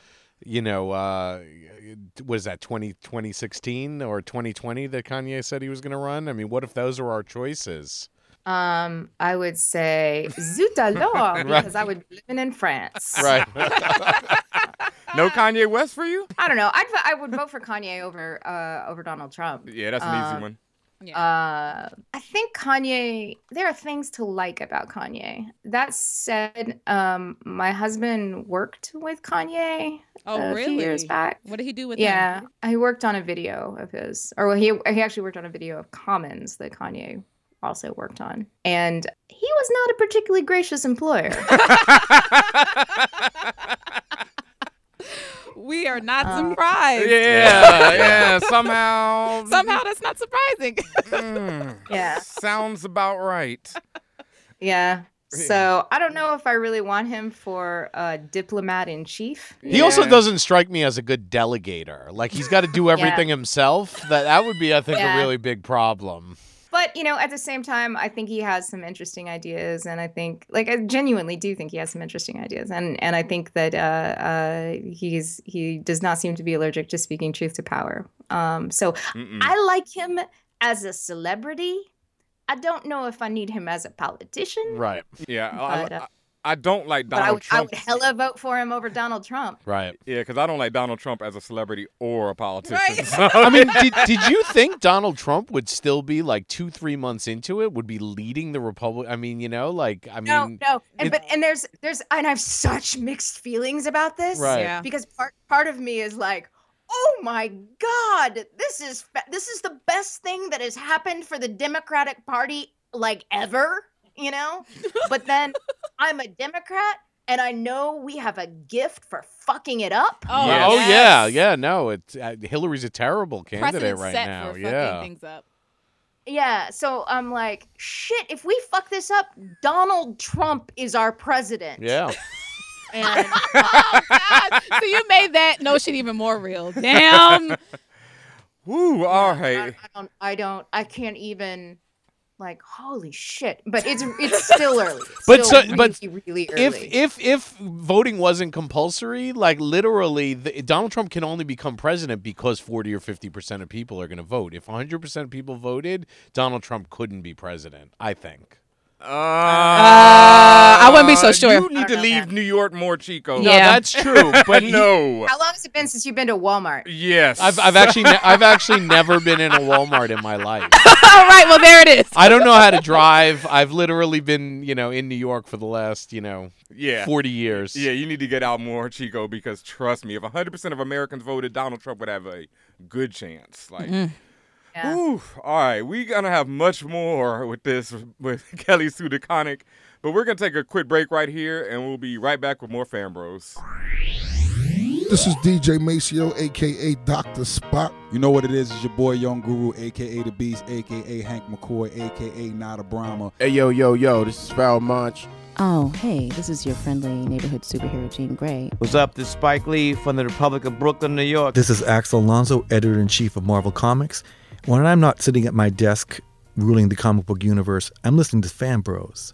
you know, uh, was that 20, 2016 or 2020 that Kanye said he was going to run? I mean, what if those are our choices? Um, I would say zut alors because I would be living in France. Right. No Kanye West for you? I don't know. I'd I would vote for Kanye over uh over Donald Trump. Yeah, that's an easy Um, one. Uh, I think Kanye. There are things to like about Kanye. That said, um, my husband worked with Kanye Oh, a really? few years back. What did he do with Yeah, them? he worked on a video of his, or well, he he actually worked on a video of Commons that Kanye also worked on, and he was not a particularly gracious employer. We are not Uh, surprised. Yeah, yeah. Somehow. Somehow that's not surprising. Mm, yeah, sounds about right. yeah. So I don't know if I really want him for uh, diplomat in chief. He also doesn't strike me as a good delegator. Like he's got to do everything himself. That that would be, I think, Yeah. a really big problem. But you know, at the same time, I think he has some interesting ideas, and I think, like, I genuinely do think he has some interesting ideas, and and I think that uh, uh, he's he does not seem to be allergic to speaking truth to power. Um, so Mm-mm. I like him as a celebrity. I don't know if I need him as a politician, Right. Yeah, But, uh, I, I don't like but I Donald Trump. I would hella vote for him over Donald Trump. Right. Yeah, because I don't like Donald Trump as a celebrity or a politician. Right. So- I mean, did, did you think Donald Trump would still be like two, three months into it, would be leading the Republic? I mean, you know, like, I No, mean, no, and it- but and there's there's and I have such mixed feelings about this. Right. Yeah. because part part of me is like oh my god this is fa- this is the best thing that has happened for the democratic party like ever you know but then i'm a democrat and i know we have a gift for fucking it up Oh, Yes. oh yeah, yeah. No, it's uh, Hillary's a terrible candidate Precedent right set now. for Yeah. fucking things up. yeah so i'm like shit if we fuck this up donald trump is our president Yeah. and oh God! So you made that notion even more real. Damn. Woo, All right. I. I don't i don't i can't even like holy shit but it's it's still early It's But still so- but really, really early. if if if voting wasn't compulsory, like literally, the, Donald Trump can only become president because forty or fifty percent of people are going to vote. If one hundred percent of people voted, Donald Trump couldn't be president. I think. Uh, I wouldn't be so sure. You need to leave that. New York more, Chico. No, Yeah. that's true. But no. How long has it been since you've been to Walmart? Yes. I've I've actually ne- I've actually never been in a Walmart in my life. All right. Well, there it is. I don't know how to drive. I've literally been, you know, in New York for the last, you know, yeah. 40 years. Yeah, you need to get out more, Chico, because trust me, if 100% of Americans voted, Donald Trump would have a good chance. Like, Yeah. Ooh, all right, we're gonna have much more with this with Kelly Sue DeConnick, but we're gonna take a quick break right here, and we'll be right back with more Fan Bros. This is DJ Maceo, aka Dr. Spock. You know what it is? It's your boy Young Guru, aka The Beast, aka Hank McCoy, aka Nada Brahma. Hey, yo, yo, yo, this is Pharoahe Monch. Oh, hey, this is your friendly neighborhood superhero, Jean Grey. What's up? This is Spike Lee from the Republic of Brooklyn, New York. This is Axel Alonso, editor in chief of Marvel Comics. When I'm not sitting at my desk ruling the comic book universe, I'm listening to Fan Bros.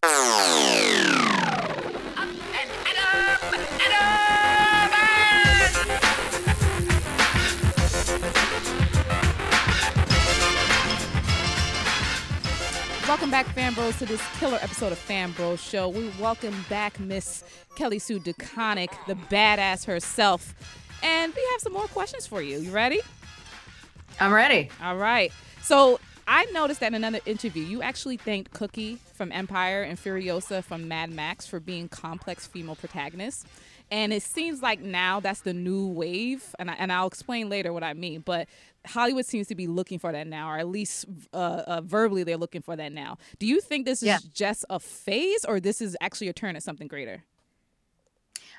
Welcome back, Fan Bros, to this killer episode of Fan Bros Show. We welcome back Miss Kelly Sue DeConnick, the badass herself. And we have some more questions for you. You ready? I'm ready. All right. So I noticed that in another interview, you actually thanked Cookie from Empire and Furiosa from Mad Max for being complex female protagonists. And it seems like now that's the new wave. And, I, and I'll explain later what I mean. But Hollywood seems to be looking for that now, or at least uh, uh, verbally, they're looking for that now. Do you think this is Yeah. just a phase, or this is actually a turn at something greater?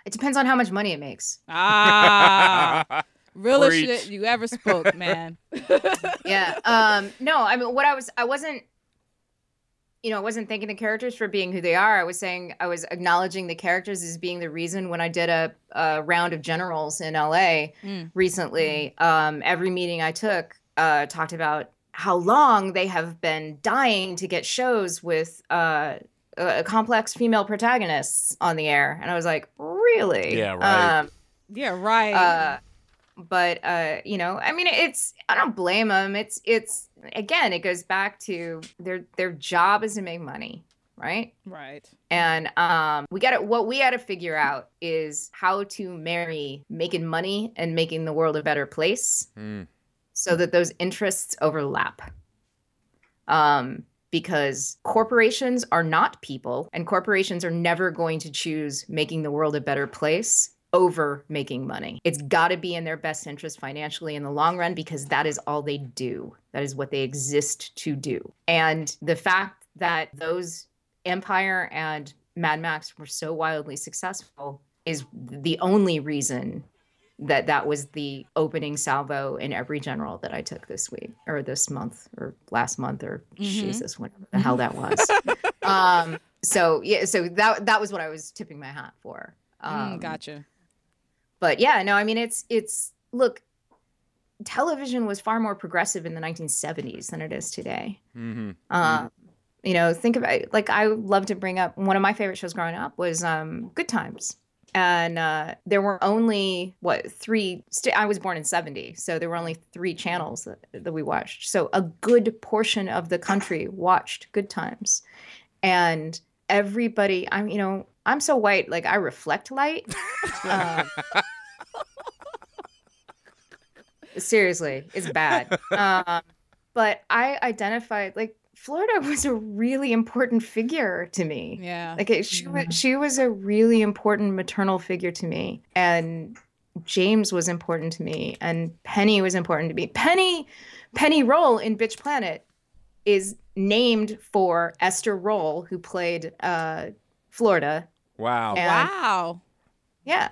It depends on how much money it makes. Ah, Realest Preach. shit you ever spoke, man. yeah. Um. No, I mean, what I was, I wasn't, you know, I wasn't thanking the characters for being who they are. I was saying, I was acknowledging the characters as being the reason. When I did a, a round of generals in LA Mm. recently, um, every meeting I took uh, talked about how long they have been dying to get shows with uh, uh, complex female protagonists on the air, and I was like, really? Yeah, right. Um, Yeah, right. But uh, you know, I mean, it's I don't blame them. It's it's again, it goes back to their their job is to make money, right? right. And um, we got to what we got to figure out is how to marry making money and making the world a better place, Mm. so that those interests overlap. Um, because corporations are not people, and corporations are never going to choose making the world a better place over making money. It's got to be in their best interest financially in the long run because that is all they do. That is what they exist to do. And the fact that those Empire and Mad Max were so wildly successful is the only reason that that was the opening salvo in every general that I took this week or this month or last month or Mhm. Jesus, whatever the hell that was. um, so yeah, so that that was what I was tipping my hat for. Um, Mm, gotcha. But yeah, no, I mean it's it's look, television was far more progressive in the 1970s than it is today. Mm-hmm. Um, you know, think about like I love to bring up one of my favorite shows growing up was um, Good Times, and uh, there were only what three. St- I was born in '70, so there were only three channels that, that we watched. So a good portion of the country watched Good Times, and everybody. I'm you know I'm so white, like I reflect light. Um, seriously, it's bad. Um, but I identified like Florida was a really important figure to me. Yeah. Like it, she was she was a really important maternal figure to me, and James was important to me, and Penny was important to me. Penny, Penny Rolle in Bitch Planet is named for Esther Rolle, who played uh, Florida. Wow. And- wow. Yeah.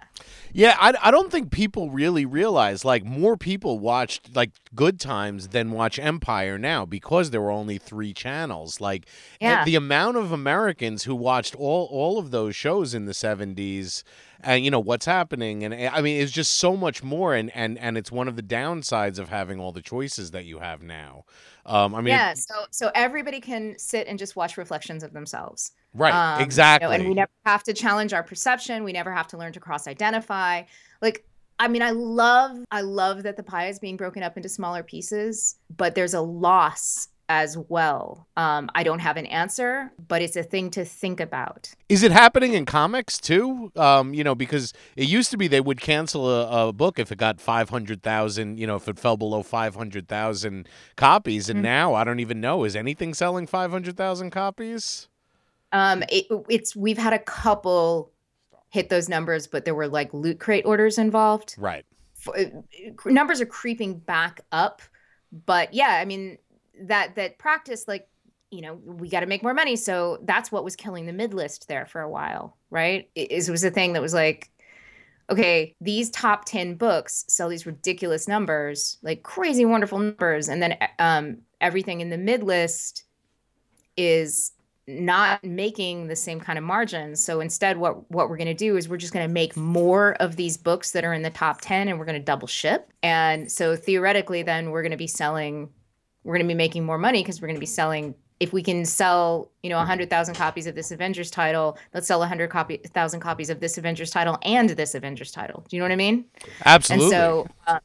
Yeah, I, I don't think people really realize like more people watched like Good Times than watch Empire now because there were only three channels. Like Yeah. the amount of Americans who watched all all of those shows in the 70s and you know what's happening and eh, I mean it's just so much more and and and it's one of the downsides of having all the choices that you have now. Um I mean yeah. So so everybody can sit and just watch reflections of themselves. Right, Um, you know, exactly. and we never have to challenge our perception. We never have to learn to cross identify. Like, I mean, I love, I love that the pie is being broken up into smaller pieces, but there's a loss as well. Um, I don't have an answer, but it's a thing to think about. Is it happening in comics too? Um, you know, because it used to be they would cancel a, a book if it got five hundred thousand. You know, if it fell below five hundred thousand copies, and Mhm. now I don't even know is anything selling five hundred thousand copies. Um, it, it's we've had a couple hit those numbers, but there were like loot crate orders involved. Right. uh, numbers are creeping back up but yeah i mean that that practice like you know we got to make more money so that's what was killing the mid list there for a while right it, was a thing that was like okay these top 10 books sell these ridiculous numbers like crazy wonderful numbers and then um everything in the mid list is not making the same kind of margins. So instead, what what we're going to do is we're just going to make more of these books that are in the top ten, and we're going to double ship. And so theoretically, then we're going to be selling, we're going to be making more money because we're going to be selling. If we can sell, you know, hundred thousand copies of this Avengers title, let's sell hundred copy thousand copies of this Avengers title and this Avengers title. Do you know what I mean? Absolutely. And so, uh,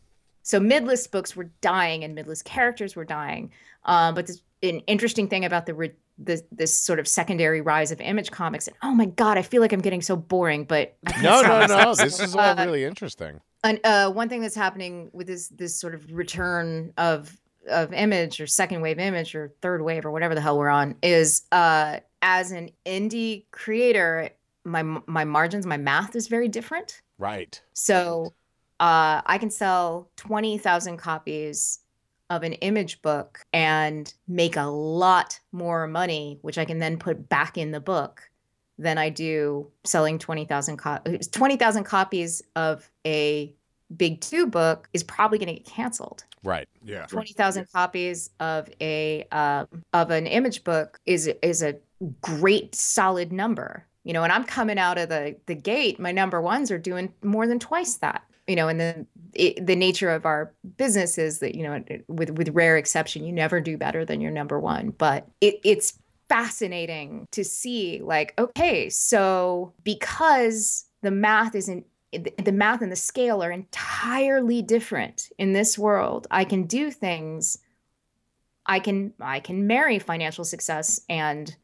so midlist books were dying and midlist characters were dying. Um, but this, an interesting thing about the re- this, this sort of secondary rise of image comics, and oh my god, I feel like I'm getting so boring, but No, no, no. This is all Uh, really interesting. and uh, one thing that's happening with this this sort of return of of image or second wave image or third wave or whatever the hell we're on is uh, as an indie creator, my my margins, my math is very different. Right. So uh, I can sell 20,000 copies of an image book and make a lot more money, which I can then put back in the book than I do selling 20,000 co- 20,000 copies of a Big Two book is probably going to get canceled. Right. Yeah. Twenty thousand copies of a um, of an image book is is a great solid number. You know, and I'm coming out of the the gate. My number ones are doing more than twice that. You know, and the the nature of our business is that you know, with with rare exception, you never do better than your number one. But it, it's fascinating to see, like, okay, so because the math isn't the math and the scale are entirely different in this world. I can do things. I can i can marry financial success and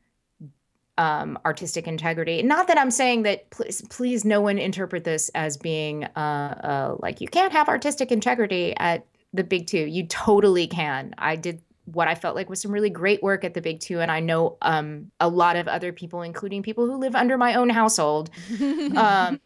um, artistic integrity. Not that i'm saying that please please no one interpret this as being uh, uh, like you can't have artistic integrity at the big two. You totally can. I did what i felt like was some really great work at the big two and i know um, a lot of other people including people who live under my own household. Um,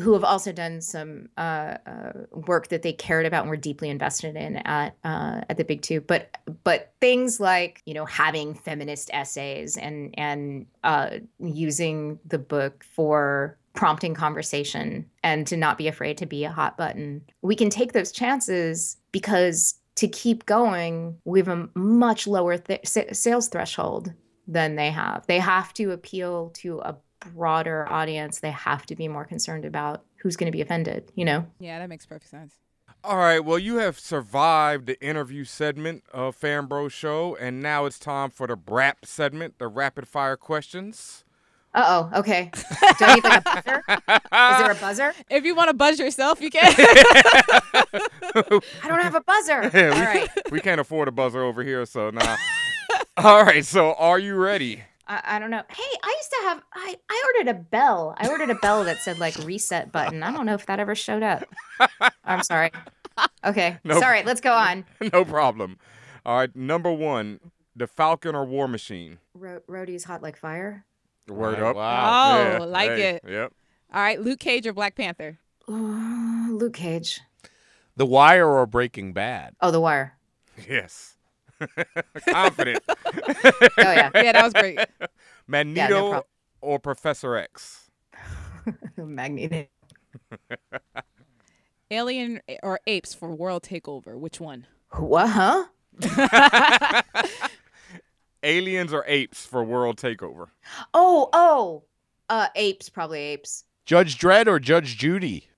who have also done some uh, uh, work that they cared about and were deeply invested in at uh, at the Big Two. But but things like you know having feminist essays and and uh, using the book for prompting conversation and to not be afraid to be a hot button. We can take those chances because to keep going, we have a much lower th- sales threshold than they have. They have to appeal to a broader audience, they have to be more concerned about who's going to be offended, you know? Yeah, that makes perfect sense. All right, well, you have survived the interview segment of Fan Bro Show, and now it's time for the RAP segment, the rapid fire questions. Uh oh, okay. Do I need like a buzzer? Is there a buzzer? If you want to buzz yourself, you can. I don't have a buzzer. Yeah, All we, right. we can't afford a buzzer over here, so nah. All right, so are you ready? I, I don't know. Hey, I used to have I, I ordered a bell. I ordered a bell that said like reset button. I don't know if that ever showed up. I'm sorry. Okay. No- Sorry, let's go on. no problem. All right, number one, the Falcon or War Machine? Ro- Roadie's hot like fire. Word Right, up. wow. Yeah, Oh, like hey, it. Yep. All right, Luke Cage or Black Panther? Uh, Luke Cage. The Wire or Breaking Bad? Oh, The Wire. Yes. Confident. Oh yeah. Yeah, that was great. Magneto prob- or Professor X? Magneto. Alien or apes for world takeover? Which one? What? Huh? Aliens or apes for world takeover? Oh, oh. Uh, apes, probably apes. Judge Dredd or Judge Judy?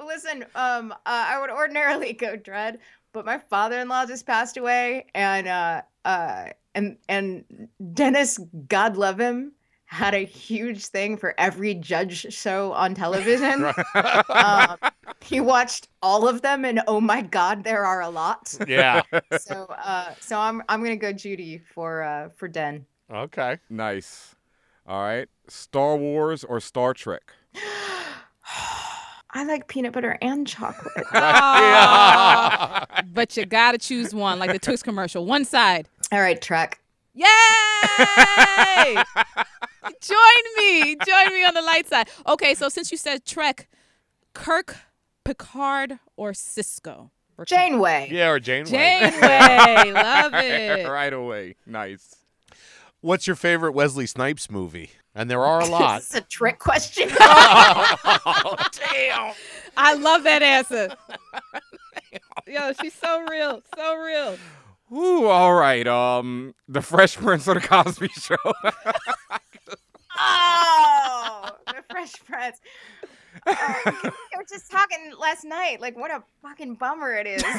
Well, listen, um, uh, I would ordinarily go Dredd, but my father-in-law just passed away, and uh, uh, and and Dennis, God love him, had a huge thing for every judge show on television. um, he watched all of them, and oh my God, there are a lot. Yeah. So, uh, so I'm I'm gonna go Judy for uh for Den. okay. Nice. All right. Star Wars or Star Trek? I like peanut butter and chocolate. But you gotta choose one, like the Twix commercial. One side. All right, Trek. Yay! Join me. Join me on the light side. Okay, so since you said Trek, Kirk, Picard, or Sisko? For Janeway. Yeah, or Janeway. Janeway. Love it. right away. Nice. What's your favorite Wesley Snipes movie? And there are a lot. This is a trick question. oh, damn. I love that answer. Yo, she's so real. So real. Ooh, all right. Um, The Fresh Prince of the Cosby Show. oh, the Fresh Prince. Oh, we were just talking last night. Like, what a fucking bummer it is.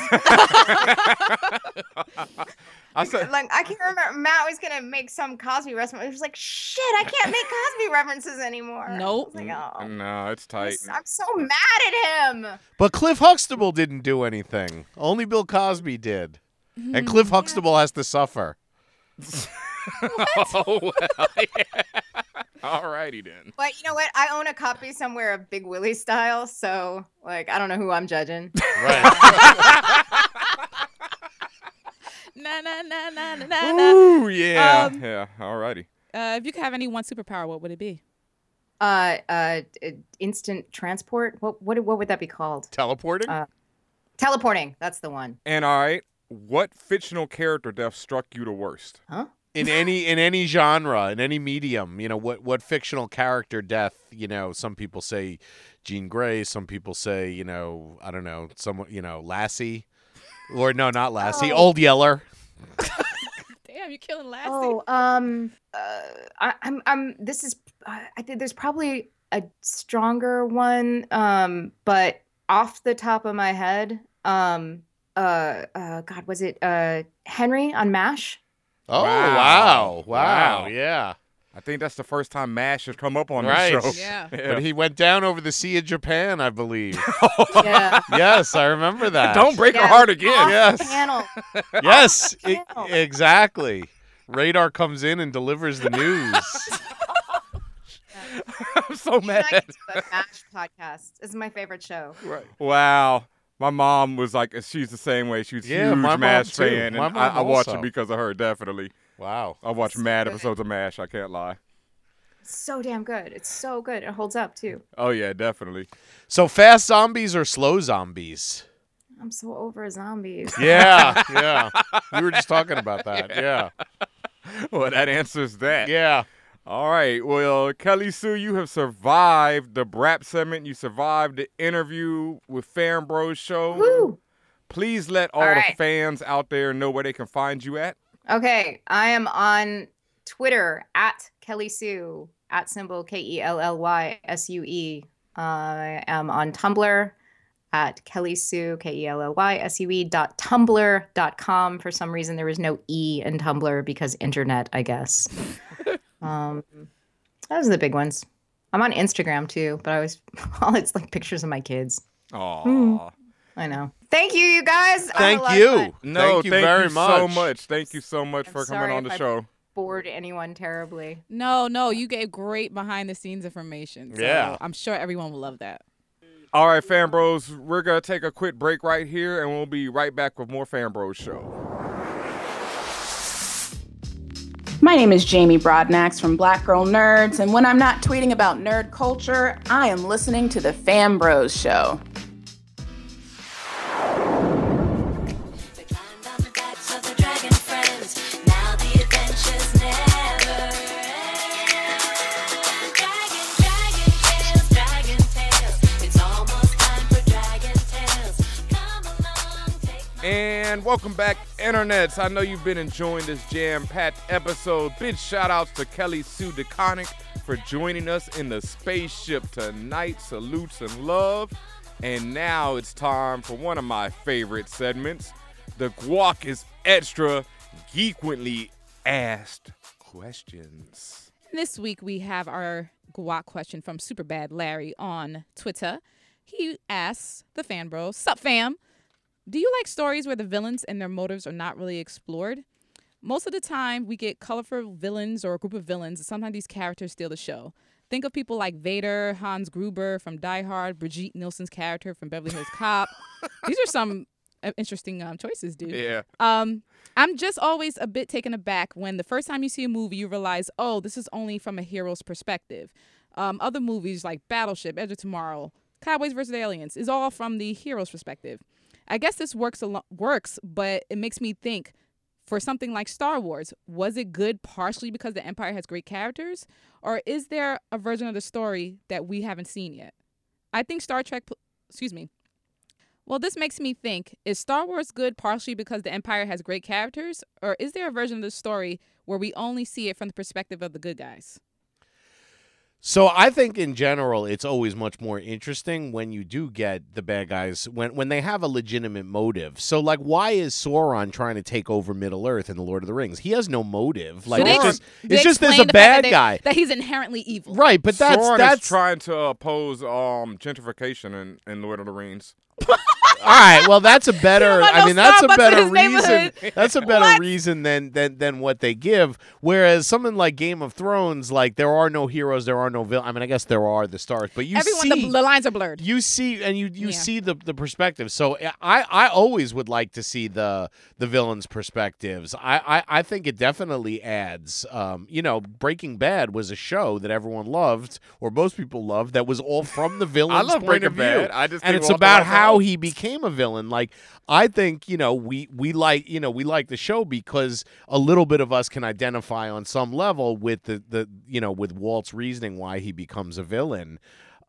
I said, like, I can't remember. Matt was gonna make some Cosby reference. It was like, shit, I can't make Cosby references anymore. I Nope. like, oh, no, it's tight. I'm so mad at him. But Cliff Huxtable didn't do anything. Only Bill Cosby did. And Cliff mm-hmm. Huxtable has to suffer. oh, well, yeah. All righty then. But you know what? I own a copy somewhere of Big Willie style, so like, I don't know who I'm judging. Right. Na na na na na na. na. Ooh, yeah. Um, yeah. All righty. Uh, if you could have any one superpower, what would it be? Uh, uh, uh, instant transport. What what what would that be called? Teleporting? Uh, teleporting. That's the one. And all right, what fictional character death struck you the worst? Huh? In any in any genre, in any medium. You know what what fictional character death? You know, some people say Jean Grey. Some people say you know I don't know someone you know Lassie, or no, not Lassie, Oh. Old Yeller. Damn, you're killing Lassie. Oh, um, uh, I, I'm, I'm. This is. Uh, I think there's probably a stronger one. Um, but off the top of my head, um, uh, uh, God, was it uh Henry on Mash? Oh Wow. wow, wow, Wow. yeah. I think that's the first time Mash has come up on Right. the show. Yeah. But he went down over the Sea of Japan, I believe. Yeah. yes, I remember that. Don't break her heart again. off Yes. Panel. Yes, Off panel. exactly. Radar comes in and delivers the news. I'm so You and I mad. could Mash podcast. Is my favorite show. Right. Wow. My mom was like, she's the same way. She was Yeah, huge my mom MASH too. fan, My and I, I watch it because of her. Definitely, wow. I watch So mad good. episodes of MASH. I can't lie. It's so damn good. It's so good. It holds up too. Oh yeah, definitely. So fast zombies or slow zombies? I'm so over zombies. Yeah, yeah. We were just talking about that. Yeah. Well, that answers that. Yeah. All right. Well, Kelly Sue, you have survived the Brap segment. You survived the interview with Fan Bros Show. Woo! Please let all, All the right. fans out there know where they can find you at. Okay, I am on Twitter at Kelly Sue at symbol K E L L Y S U E. I am on Tumblr at Kelly Sue K E L L Y S U E dot tumblr dot com. For some reason, there was no E in Tumblr because internet, I guess. um, those are the big ones. I'm on Instagram too, but I was all it's like pictures of my kids. Aw. I know. Thank you, you guys. I had a Thank you. fun. No, Thank you very so much. much. Thank you so much I'm for coming sorry on if the I- show. Bored anyone terribly. No, no, you gave great behind the scenes information. So Yeah. I'm sure everyone will love that. All right, Fan Bros, we're going to take a quick break right here, and we'll be right back with more Fan Bros Show. My name is Jamie Broadnax from Black Girl Nerds, and when I'm not tweeting about nerd culture, I am listening to the Fan Bros Show. And welcome back, internets. I know you've been enjoying this jam-packed episode. Big shout-outs to Kelly Sue DeConnick for joining us in the spaceship tonight. Salutes and love. And now it's time for one of my favorite segments. The guac is extra geekwently asked questions. This week we have our guac question from Superbad Larry on Twitter. He asks the fan bros, Sup fam? Do you like stories where the villains and their motives are not really explored? Most of the time, we get colorful villains or a group of villains, and sometimes these characters steal the show. Think of people like Vader, Hans Gruber from Die Hard, Brigitte Nielsen's character from Beverly Hills Cop. these are some uh, interesting um, choices, dude. Yeah. Um, I'm just always a bit taken aback when the first time you see a movie, you realize, oh, this is only from a hero's perspective. Um, other movies like Battleship, Edge of Tomorrow, Cowboys vs. Aliens is all from the hero's perspective. I guess this works a works, but it makes me think. For something like Star Wars, was it good partially because the Empire has great characters, or is there a version of the story that we haven't seen yet? I think Star Trek, excuse me, well, this makes me think is Star Wars good partially because the Empire has great characters, or is there a version of the story where we only see it from the perspective of the good guys? So I think in general it's always much more interesting when you do get the bad guys when when they have a legitimate motive. So like why is Sauron trying to take over Middle Earth in the Lord of the Rings? He has no motive. Like So they it's just it's just there's a the bad that they- guy. that he's inherently evil. Right, but that's Sauron that's is trying to oppose um gentrification in, in Lord of the Rings. All right, well that's a better want I mean that's a better reason. That's a better What? reason than than than what they give. Whereas something like Game of Thrones like there are no heroes, there are no villains. I mean I guess there are the stars, but you Everyone, see the, the lines are blurred. you see and you you Yeah. see the the perspective so i i always would like to see the the villains perspectives i i, I think it definitely adds um you know breaking bad was a show that everyone loved or most people loved that was all from the villains I love point Breaking of view Bad. I just and it's Walter about how how he became a villain. Like I think you know we we like you know we like the show because a little bit of us can identify on some level with the the you know with Walt's reasoning why he becomes a villain.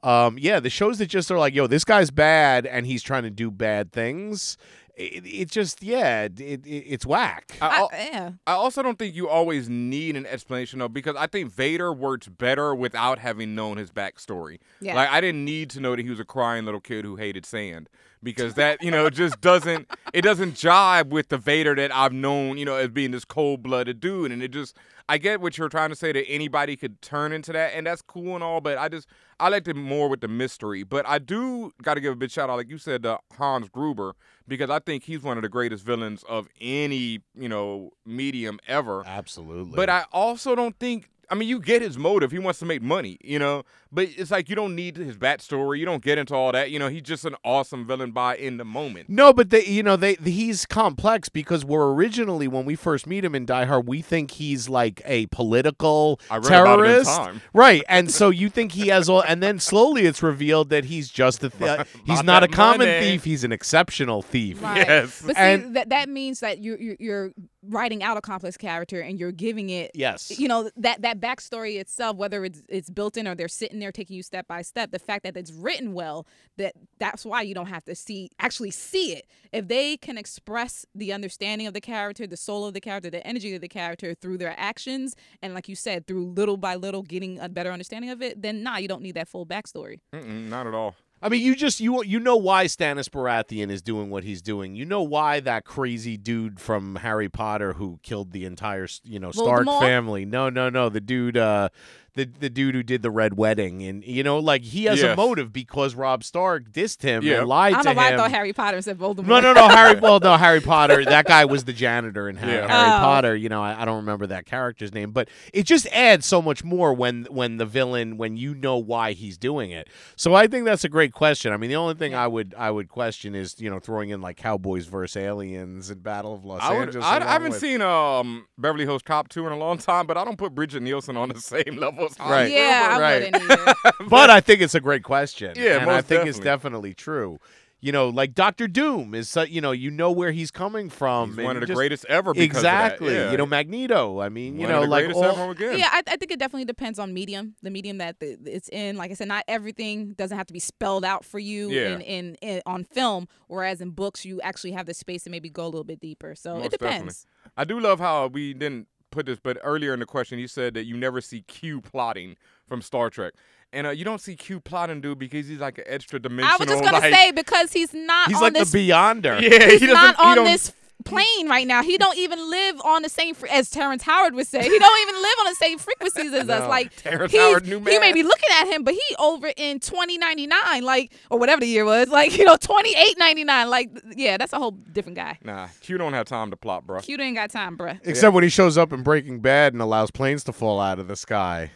Um, yeah, the shows that just are like, yo, this guy's bad and he's trying to do bad things. It, it just yeah, it, it it's whack. I, al- yeah. I also don't think you always need an explanation though, because I think Vader works better without having known his backstory. Yeah. Like I didn't need to know that he was a crying little kid who hated sand, because that you know just doesn't it doesn't jive with the Vader that I've known you know as being this cold blooded dude, and it just I get what you're trying to say that anybody could turn into that, and that's cool and all, but I just I liked it more with the mystery. But I do got to give a big shout out, like you said, to Hans Gruber because I think he's one of the greatest villains of any you know medium ever. Absolutely. But I also don't think. I mean, you get his motive. He wants to make money, you know. But it's like you don't need his backstory. You don't get into all that. You know, he's just an awesome villain by in the moment. No, but they, you know, they he's complex because we're originally when we first meet him in Die Hard, we think he's like a political I read about it in terrorist, Time. right? And so you think he has all, and then slowly it's revealed that he's just a th- uh, he's About not a common money. thief; he's an exceptional thief. Right. Yes. But see, And- that that means that you're, you're you're writing out a complex character and you're giving it. Yes. You know that that backstory itself, whether it's it's built in or they're sitting there taking you step by step. The fact that it's written well, that that's why you don't have to see actually see it. If they can express the understanding of the character, the soul of the character, the energy of the character through their actions, and like you said, through little by little getting a better understanding of it, then nah, you don't need that full backstory. Mm-mm, not at all. I mean, you just you you know why Stannis Baratheon is doing what he's doing. You know why that crazy dude from Harry Potter who killed the entire you know Stark Voldemort? family. No, no, no. The dude, uh, the the dude who did the Red Wedding, and you know, like he has a motive because Robb Stark dissed him Yeah. and lied I don't to know why him. I thought Harry Potter said Voldemort. no, no, no, Harry. Well, no, Harry Potter. That guy was the janitor in Harry, Yeah. Harry Oh. Potter. You know, I, I don't remember that character's name, but it just adds so much more when when the villain when you know why he's doing it. So I think that's a great question. I mean, the only thing I would I would question is you know throwing in like Cowboys versus Aliens and Battle of Los I, would, Angeles. I, I haven't with- seen um Beverly Hills Cop 2 in a long time, but I don't put Brigitte Nielsen on the same level as Hans Right. Yeah, I Right. wouldn't either. but I think it's a great question. Yeah, and I most think it's definitely. definitely true. You know, like Doctor Doom is, su- you know, you know where he's coming from. He's one of the just- greatest ever because of that, exactly. yeah. You know, Magneto. I mean, you know, of the like greatest all, ever again. Yeah, I, I think it definitely depends on medium, the medium that the, it's in. Like I said, not everything doesn't have to be spelled out for you Yeah. in, in, in on film, whereas in books you actually have the space to maybe go a little bit deeper. So Most it depends. definitely. I do love how we didn't put this, but earlier in the question, you said that you never see Q plotting from Star Trek. And uh, you don't see Q plotting, dude, because he's like an extra dimensional. I was just gonna like, say because he's not he's on like this the Beyonder. Yeah, he's he doesn't. not he on this plane right now. He don't even live on the same fre- as Terrence Howard would say. He don't even live on the same frequencies as us. Like Terrence he's- Howard, new man. he may be looking at him, but he over in twenty ninety nine, like or whatever the year was, like you know twenty eight ninety nine. Like yeah, that's a whole different guy. Nah, Q don't have time to plot, bro. Q ain't got time, bro. Except when he shows up in Breaking Bad and allows planes to fall out of the sky.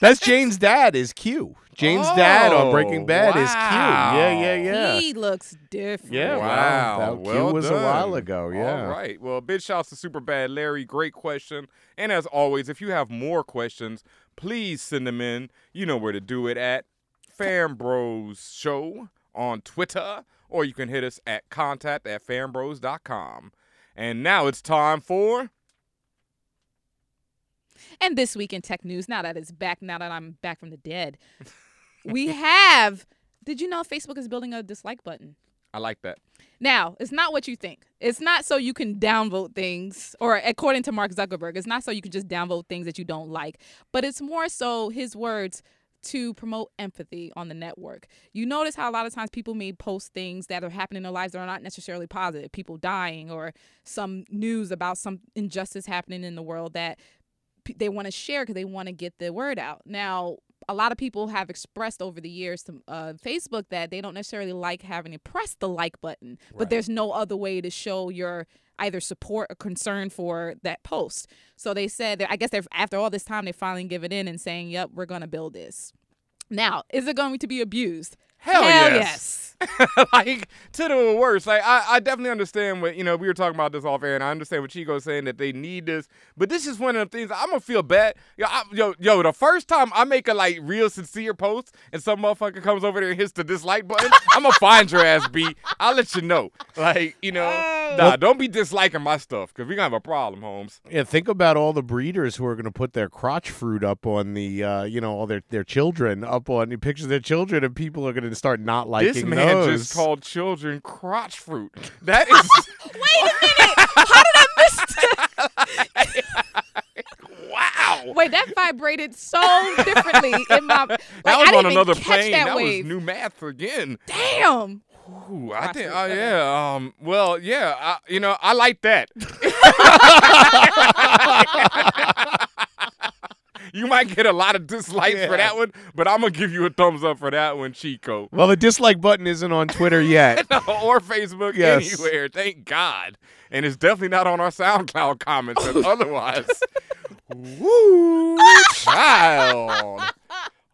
That's Jane's dad is Q. Jane's dad on Breaking Oh, Bad is Q. Yeah, yeah, yeah. He looks different. Yeah, Wow. wow. That Q was done. a while ago. Yeah. All right. Well, big shouts to Super Bad Larry. Great question. And as always, if you have more questions, please send them in. You know where to do it at Fan Bros Show on Twitter, or you can hit us at contact at fanbros.com. And now it's time for. And this week in tech news, now that it's back, now that I'm back from the dead, we have. Did you know Facebook is building a dislike button? I like that. Now, it's not what you think. It's not so you can downvote things, or according to Mark Zuckerberg, it's not so you can just downvote things that you don't like, but it's more so his words to promote empathy on the network. You notice how a lot of times people may post things that are happening in their lives that are not necessarily positive, people dying or some news about some injustice happening in the world that they want to share because they want to get the word out. Now, a lot of people have expressed over the years to uh, Facebook that they don't necessarily like having to press the like button, but there's no other way to show your either support or concern for that post. So they said that I guess they're after all this time they finally give it in and saying, "Yep, we're gonna build this." Now, is it going to be abused? Hell Hell yes. yes. like to the worst. Like I, I definitely understand what you know. We were talking about this off air, and I understand what Chico's saying that they need this. But this is one of the things I'm gonna feel bad. Yo, I, yo, yo, the first time I make a like real sincere post, and some motherfucker comes over there and hits the dislike button, I'm gonna find your ass, beat. I'll let you know. Like you know, uh, nah, don't be disliking my stuff because we're gonna have a problem, Holmes. Yeah, think about all the breeders who are going to put their crotch fruit up on the, uh, you know, all their, their children up on the pictures of their children, and people are going to start not liking this man those. just called children crotch fruit. That is. Wait a minute. How did I miss that? wow. Wait, that vibrated so differently in my. Like, that was I didn't on another plane. That, That, was new math again. Damn. Ooh, I think. Oh yeah. Um. Well, yeah. I, you know, I like that. you might get a lot of dislikes for that one, but I'm gonna give you a thumbs up for that one, Chico. Well, the dislike button isn't on Twitter yet. or Facebook Yes. anywhere. Thank God. And it's definitely not on our SoundCloud comments. otherwise, woo, child.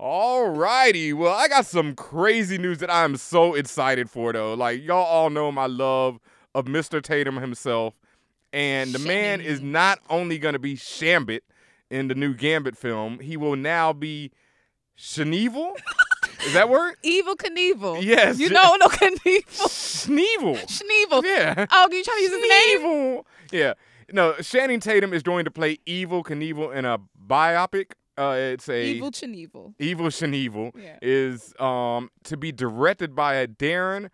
All righty. Well, I got some crazy news that I'm so excited for, though. Like, y'all all know my love of Mr. Tatum himself. And the man is not only going to be Shambit in the new Gambit film, he will now be Shneevil. Is that word? Evil Knievel. Yes. You know no Knievel. Sneevil. Schneevel. Yeah. Oh, you trying to use his name? Evil. Yeah. No, Channing Tatum is going to play Evil Knievel in a biopic. Uh, it's a Evil Knievel. Evil Knievel Yeah. is um to be directed by a Darren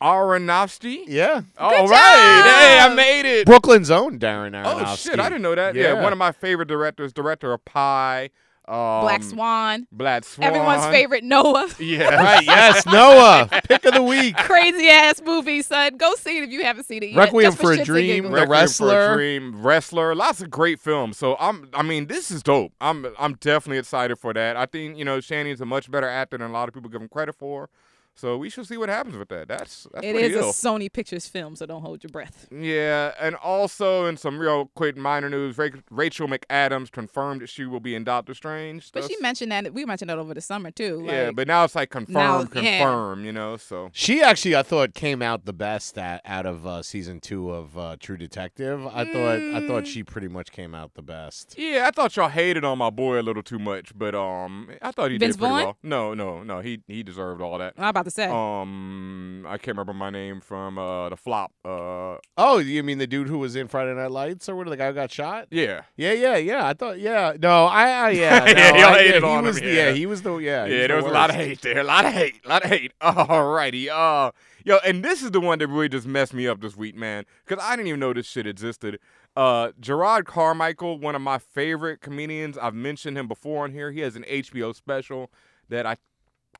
Aronofsky. Yeah. All right. Hey, I made it. Brooklyn's own Darren Aronofsky. Oh shit, I didn't know that. Yeah. one of my favorite directors, director of Pi, um, Black Swan. Black Swan. Everyone's favorite Noah. Yeah. Right, yes, Noah. Pick of the week. Crazy ass movie, son. Go see it if you haven't seen it yet. Requiem just for a shits Dream. The Requiem for a Wrestler. Dream, Wrestler, lots of great films. So I'm, I mean, this is dope. I'm, I'm definitely excited for that. I think you know Shannon's a much better actor than a lot of people give him credit for. So we should see what happens with that. That's that's It pretty is a. Sony Pictures film, so don't hold your breath. Yeah, and also in some real quick minor news, Ra- Rachel McAdams confirmed that she will be in Doctor Strange. But she mentioned that we mentioned that over the summer too. yeah, but now it's like confirmed, Now- yeah. confirmed. You know, so She actually, I thought, came out the best at, out of uh, season two of uh, True Detective. I thought, I thought she pretty much came out the best. Yeah, I thought y'all hated on my boy a little too much, but um, I thought he Vince did pretty Vaughn? well. No, no, no, he he deserved all that. I'm about to say. Um, I can't remember my name from uh the flop. Uh, Oh, you mean the dude who was in Friday Night Lights, or what? The guy who got shot? yeah, Yeah, yeah, yeah. I thought, yeah. No, I, I yeah. Yeah, no, y'all I, hated yeah, on he him, was, the- yeah. yeah, he was the, yeah. yeah, was there the was a lot of hate there, a lot of hate, a lot of hate. Alrighty, uh, yo, and this is the one that really just messed me up this week, man, because I didn't even know this shit existed. Uh, Jerrod Carmichael, one of my favorite comedians. I've mentioned him before on here. He has an HBO special that I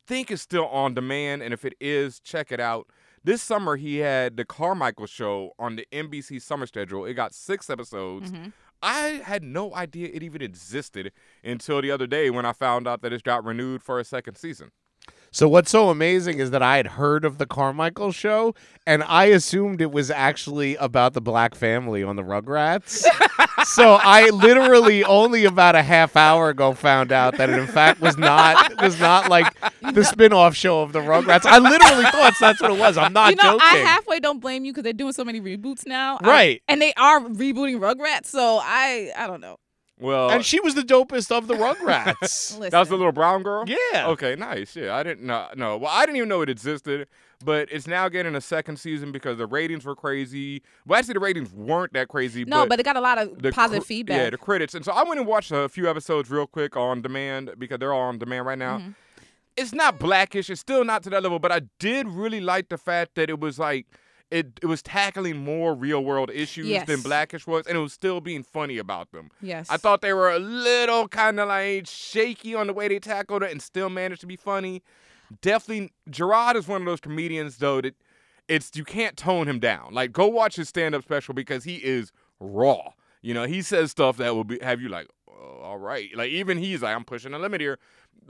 think is still on demand, and if it is, check it out. This summer, he had the Carmichael Show on the NBC summer schedule. It got six episodes. Mm-hmm. I had no idea it even existed until the other day when I found out that it's got renewed for a second season. So what's so amazing is that I had heard of the Carmichael show, and I assumed it was actually about the black family on the Rugrats. so I literally only about a half hour ago found out that it in fact was not was not like the spin-off show of the Rugrats. I literally thought that's what it was. I'm not you know, joking. I halfway don't blame you because they're doing so many reboots now. I- Right. and they are rebooting Rugrats, so I I don't know. Well, and she was the dopest of the Rugrats. that was the little brown girl. Yeah. Okay, nice. Yeah, I didn't know. No, well, I didn't even know it existed, but it's now getting a second season because the ratings were crazy. Well, actually, the ratings weren't that crazy. No, but it got a lot of the positive cr- feedback. Yeah, the critics. And so I went and watched a few episodes real quick on demand because they're all on demand right now. Mm-hmm. It's not blackish. It's still not to that level, but I did really like the fact that it was like it it was tackling more real world issues Yes. than blackish was, and it was still being funny about them. Yes. I thought they were a little kind of like shaky on the way they tackled it, and still managed to be funny. Definitely, Jerrod is one of those comedians though that it's you can't tone him down. Like go watch his stand up special because he is raw. You know, he says stuff that will be have you like, all right. Like even he's like, I'm pushing the limit here.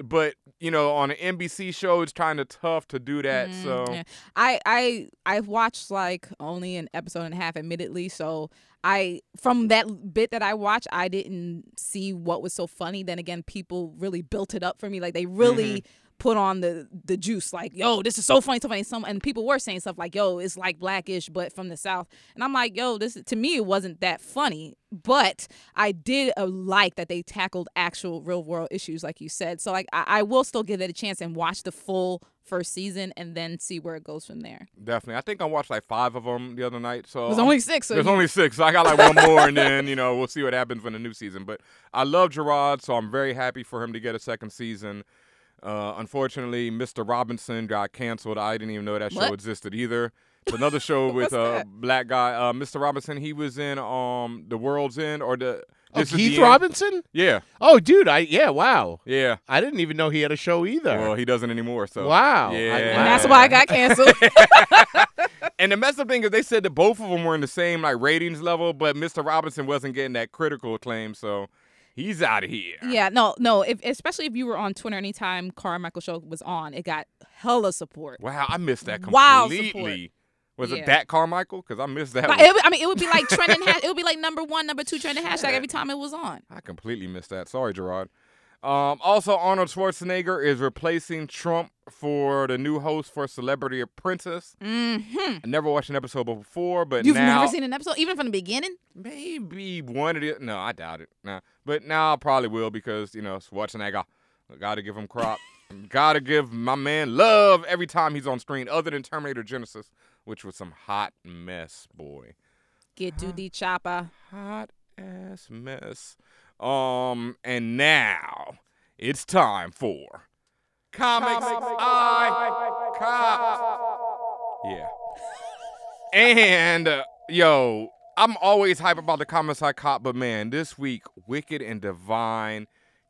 But you know, on an NBC show, it's kind of tough to do that. so Mm, Yeah. I I I've watched like only an episode and a half, admittedly. So I from that bit that I watched, I didn't see what was so funny. Then again, people really built it up for me. Like they really Mm-hmm. Put on the the juice like yo this is so funny so funny some and people were saying stuff like yo it's like blackish but from the south and i'm like yo this to me it wasn't that funny but i did uh, like that they tackled actual real world issues like you said so like I, I will still give it a chance and watch the full first season and then see where it goes from there Definitely. I think I watched like five of them the other night. So There's only six, so There's you- only six. So I got like one more, and then you know we'll see what happens in the new season. But I love Jerrod, so I'm very happy for him to get a second season. Uh, unfortunately, Mr. Robinson got canceled. I didn't even know that show What? existed either. It's another show with a that? black guy, uh, Mr. Robinson. He was in um The World's End or the. Oh, This Is Keith the End. Robinson? Yeah, Oh, dude, I yeah, wow. yeah. I didn't even know he had a show either. Well, he doesn't anymore. So Wow. I- Yeah, and that's why i got canceled And the messed up thing is they said that both of them were in the same like ratings level, but Mr. Robinson wasn't getting that critical acclaim, so he's out of here. Yeah, no, no. If, especially if you were on Twitter anytime Carmichael show was on, it got hella support. Wow, I missed that Wow, completely. Was Yeah. it that Carmichael? Because I missed that. It, I mean, it would be like trending. ha- it would be like number one, number two trending hashtag every time it was on. I completely missed that. Sorry, Jerrod. Um, also, Arnold Schwarzenegger is replacing Trump for the new host for Celebrity Apprentice. Mm-hmm. I never watched an episode before, but You've now never seen an episode, even from the beginning. maybe one of the no, I doubt it. Nah, but now I probably will because you know Schwarzenegger. I Got to give him crop. Got to give my man love every time he's on screen, other than Terminator Genisys, which was some hot mess, boy. Get to the chopper. Hot ass mess. Um, and now it's time for comics, I cops. Yeah. And uh, yo, I'm always hype about the comics I cop, but man, this week, Wicked and Divine,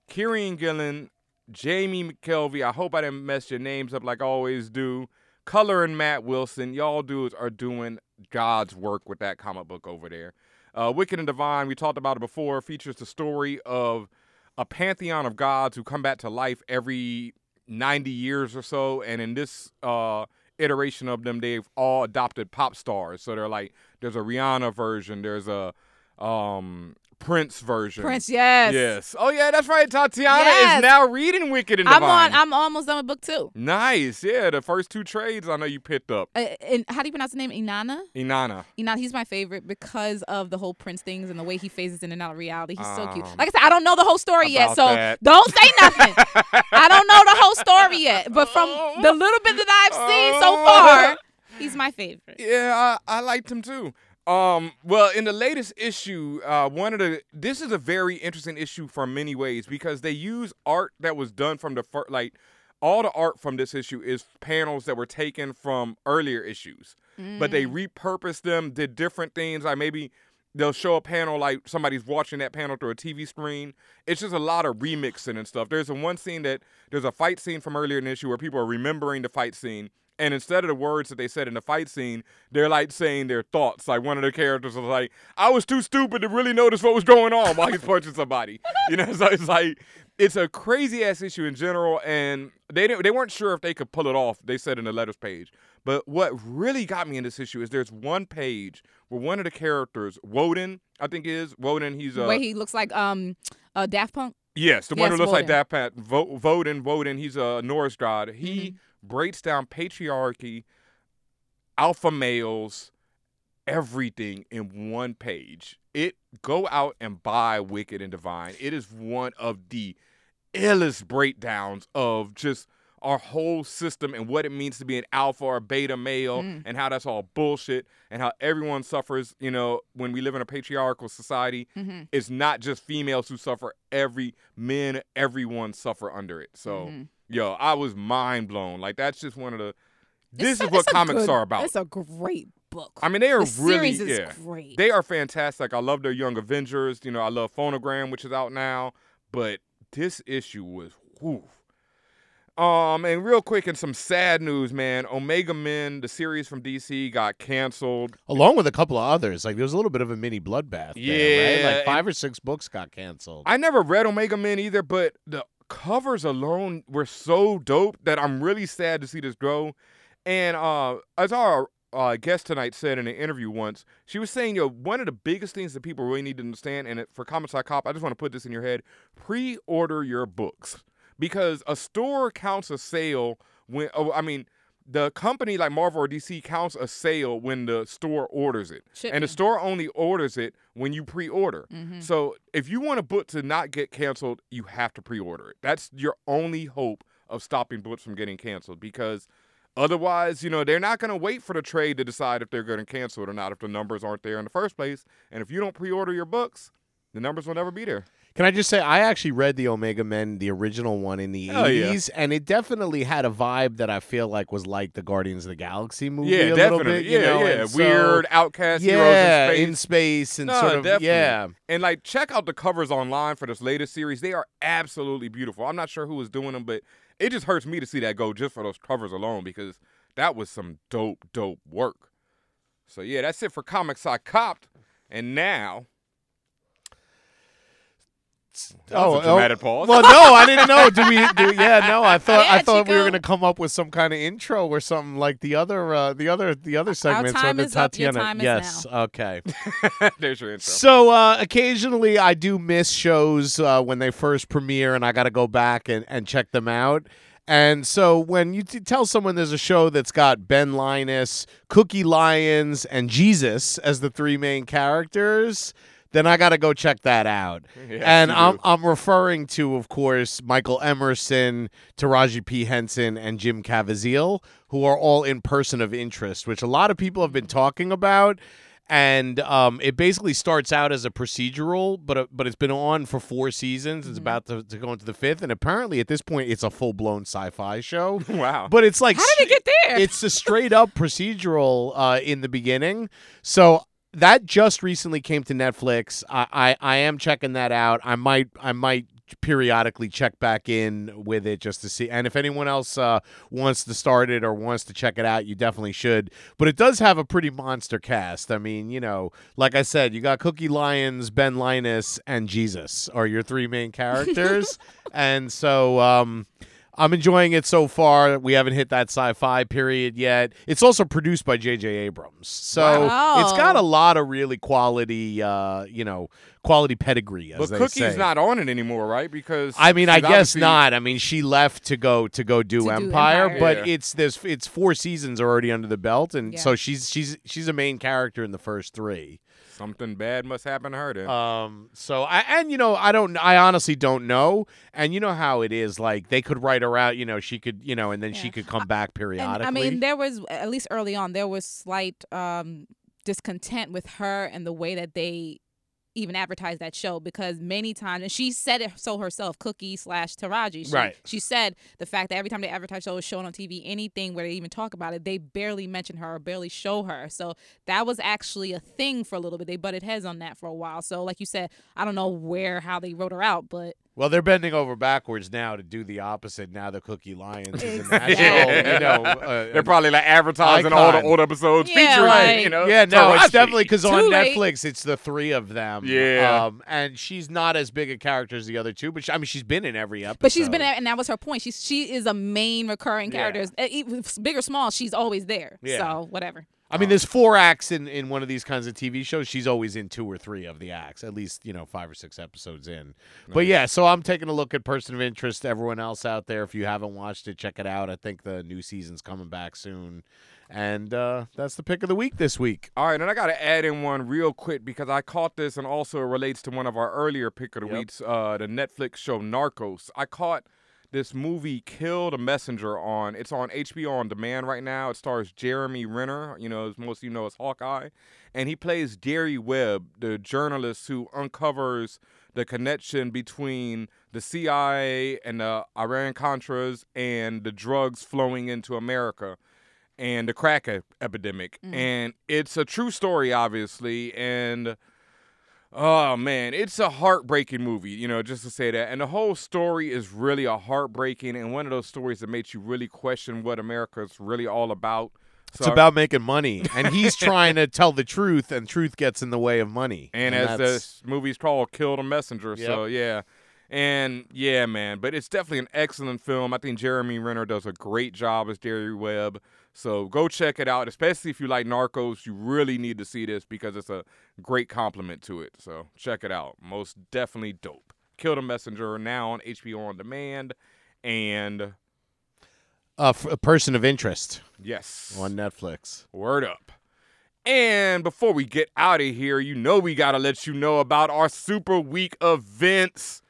Kieron Gillen, Jamie McKelvie. I hope I didn't mess your names up like I always do. Color and Matt Wilson, y'all dudes are doing God's work with that comic book over there. Uh, Wicked and Divine, we talked about it before, features the story of a pantheon of gods who come back to life every 90 years or so. And in this uh, iteration of them, they've all adopted pop stars. So they're like, there's a Rihanna version, there's a um, Prince version. Prince, yes. Yes. Oh, yeah, that's right. Tatiana Yes. is now reading Wicked and I'm on. I'm almost done with book two. nice. Yeah, the first two trades I know you picked up. Uh, and how do you pronounce the name? Inanna. Inanna. Inanna. He's my favorite because of the whole Prince things and the way he phases in and out of reality. He's so cute. Um, Like I said, I don't know the whole story yet, so that. don't say nothing. I don't know the whole story yet, but from the little bit that I've seen so far, he's my favorite. Yeah, I, I liked him too. Um, well, in the latest issue, uh, one of the this is a very interesting issue for many ways because they use art that was done from the first, like all the art from this issue is panels that were taken from earlier issues, but they repurposed them, did different things. Like maybe they'll show a panel like somebody's watching that panel through a TV screen. It's just a lot of remixing and stuff. There's a one scene that there's a fight scene from earlier in the issue where people are remembering the fight scene. And instead of the words that they said in the fight scene, they're like saying their thoughts. Like one of the characters was like, "I was too stupid to really notice what was going on while he's punching somebody." You know, so it's like it's a crazy ass issue in general, and they didn't, they weren't sure if they could pull it off. They said in the letters page, but what really got me in this issue is there's one page where one of the characters, Woden, I think is Woden. He's The uh, way he looks like um, uh, Daft Punk. Yes, the one who looks like Woden. that Pat Vo- Voden. Voden. He's a Norse god. He Mm-hmm. Breaks down patriarchy, alpha males, everything in one page. It go out and buy Wicked and Divine. It is one of the illest breakdowns of just our whole system and what it means to be an alpha or beta male Mm. and how that's all bullshit and how everyone suffers, you know, when we live in a patriarchal society. Mhm. It's not just females who suffer, every men, everyone suffer under it. So, Mhm. Yo, I was mind blown. Like that's just one of the this It's a- is what comics good- are about. It's a great book. I mean, they are the really series is yeah, great. They are fantastic. I love their Young Avengers. You know, I love Phonogram, which is out now. But this issue was whew. Um, and real quick, and some sad news, man, Omega Men, the series from DC, got canceled. Along with a couple of others. Like there was a little bit of a mini bloodbath. there, Yeah, right? Like five or six books got canceled. I never read Omega Men either, but the covers alone were so dope that I'm really sad to see this grow. And uh, as our uh, guest tonight said in an interview once, she was saying, yo, one of the biggest things that people really need to understand, and for Comics I Cop, I just want to put this in your head: pre-order your books because a store counts a sale when oh, I mean the company like Marvel or DC counts a sale when the store orders it, and the store only orders it when you pre-order. Mhm. So if you want a book to not get canceled, you have to pre-order it. That's your only hope of stopping books from getting canceled because otherwise, you know, they're not going to wait for the trade to decide if they're going to cancel it or not if the numbers aren't there in the first place. And if you don't pre-order your books, the numbers will never be there. Can I just say I actually read the Omega Men, the original one in the Hell yeah. eighties, and it definitely had a vibe that I feel like was like the Guardians of the Galaxy movie. Yeah, a little definitely. bit, you yeah, know, yeah. and so- Weird outcast yeah, heroes in space. in space and No, sort of definitely. yeah. And like check out the covers online for this latest series. They are absolutely beautiful. I'm not sure who was doing them, but it just hurts me to see that go just for those covers alone because that was some dope, dope work. So yeah, that's it for comics I copped. And now That was a dramatic pause. Oh, Well, no, I didn't know. Do we? Do, yeah, no. I thought I Yeah, thought we were going to come up with some kind of intro or something like the other uh, the other the other segments. time or the is up, your Tatiana. time is yes. now. Okay. There's your intro. So uh, occasionally I do miss shows uh, when they first premiere, and I got to go back and, and check them out. And so when you t- tell someone there's a show that's got Ben Linus, Cookie Lyons, and Jesus as the three main characters, then I got to go check that out. And I'm. I'm referring to, of course, Michael Emerson, Taraji P Henson, and Jim Caviezel, who are all in person of interest, which a lot of people have been talking about. And um, it basically starts out as a procedural, but uh, but it's been on for four seasons. Mm-hmm. It's about to, to go into the fifth, and apparently at this point, it's a full blown sci-fi show. Wow. But it's like How did it get there? it's a straight up procedural uh, in the beginning. So that just recently came to Netflix. I, I I am checking that out. I might I might periodically check back in with it just to see. And if anyone else uh, wants to start it or wants to check it out, you definitely should. But it does have a pretty monster cast. I mean, you know, like I said, you got Cookie Lyons, Ben Linus, and Jesus are your three main characters. and so um, I'm enjoying it so far. We haven't hit that sci-fi period yet. It's also produced by J.J. Abrams, so Wow. it's got a lot of really quality, uh, you know, quality pedigree. As But they Cookie's say. not on it anymore, right? Because I mean, I guess obviously- not. I mean, she left to go to go do, To do Empire, Empire. but Yeah. it's this it's four seasons already under the belt, and Yeah. so she's she's she's a main character in the first three. Something bad must happen to her then. Um. So I and you know I don't I honestly don't know, and you know how it is. Like they could write her out. You know she could you know, and then she could come back And, periodically. I mean, there was at least early on there was slight um, discontent with her and the way that they even advertised that show because many times and she said it so herself cookie slash taraji she, Right. she said the fact that every time they advertise shows shown on tv anything where they even talk about it they barely mention her or barely show her. So that was actually a thing for a little bit. They butted heads on that for a while. So like you said i don't know where how they wrote her out but well, they're bending over backwards now to do the opposite. Now the Cookie Lyons is in that Exactly. show. You know, uh, They're probably like advertising all the old episodes Yeah, featuring, like- you know. Yeah, no, it's definitely because on late. Netflix it's the three of them. Yeah. um, and she's not as big a character as the other two, but she, I mean she's been in every episode. But she's been, and that was her point. She's she is a main recurring character. Even Big or small, she's always there. Yeah. So whatever. I mean, there's four acts in, in one of these kinds of TV shows. She's always in two or three of the acts, at least you know five or six episodes in. But yeah, so I'm taking a look at Person of Interest. Everyone else out there, if you haven't watched it, check it out. I think the new season's coming back soon, and uh, that's the pick of the week this week. All right, and I got to add in one real quick because I caught this and also it relates to one of our earlier pick of the Yep. weeks, uh, the Netflix show Narcos. I caught this movie Kill the Messenger on. It's on HBO on demand right now. It stars Jeremy Renner, you know, as most of you know as Hawkeye, and he plays Gary Webb, the journalist who uncovers the connection between the CIA and the Iran Contras and the drugs flowing into America and the crack epidemic. Mm. And it's a true story, obviously. And oh man, it's a heartbreaking movie, you know, just to say that. And the whole story is really a heartbreaking and one of those stories that makes you really question what America's really all about. It's about making money, and he's trying to tell the truth, and truth gets in the way of money. And, as that's- this movie's called Kill the Messenger. So yeah. And yeah, man, but it's definitely an excellent film. I think Jeremy Renner does a great job as Jerry Webb. So go check it out, especially if you like Narcos. You really need to see this because it's a great compliment to it. So check it out. Most definitely dope. Kill the Messenger now on HBO on demand. and Uh, f- a person of interest yes, on Netflix. Word up. And before we get out of here, you know we got to let you know about our Super Week events.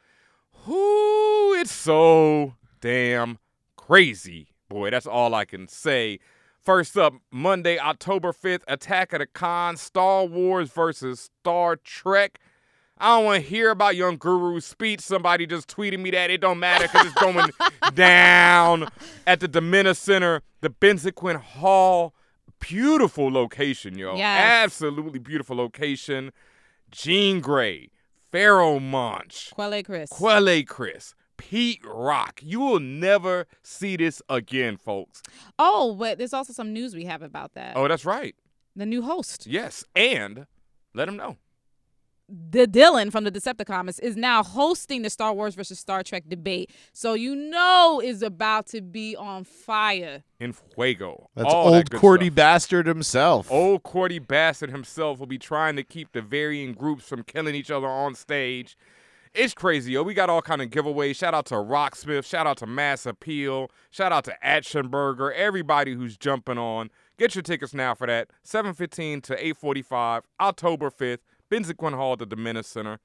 Whoo, it's so damn crazy. Boy, that's all I can say. First up, Monday, October 5th, Attack of the Con, Star Wars versus Star Trek. I don't want to hear about Young Guru's speech. Somebody just tweeted me that. It don't matter because it's going down at the Domina Center, the Benzequin Hall. Beautiful location, yo. Yes. Absolutely beautiful location. Jean Grae, Pharoahe Monch, Quelle Chris. Quelle Chris, Pete Rock. You will never see this again, folks. oh, but there's also some news we have about that. Oh, that's right. The new host, Yes. And let them know. the Dylan from the Decepticons, is now hosting the Star Wars versus Star Trek debate. So you know is about to be on fire. In Fuego. That's All old good Cordy stuff. bastard himself. Old Cordy Bastard himself will be trying to keep the varying groups from killing each other on stage. It's crazy, yo. We got all kind of giveaways. Shout out to Rocksmith. Shout out to Mass Appeal. Shout out to Atchenberger. Everybody who's jumping on. Get your tickets now for that. 7:15 to 8:45, October 5th, Benzequin Hall at the Domina Center.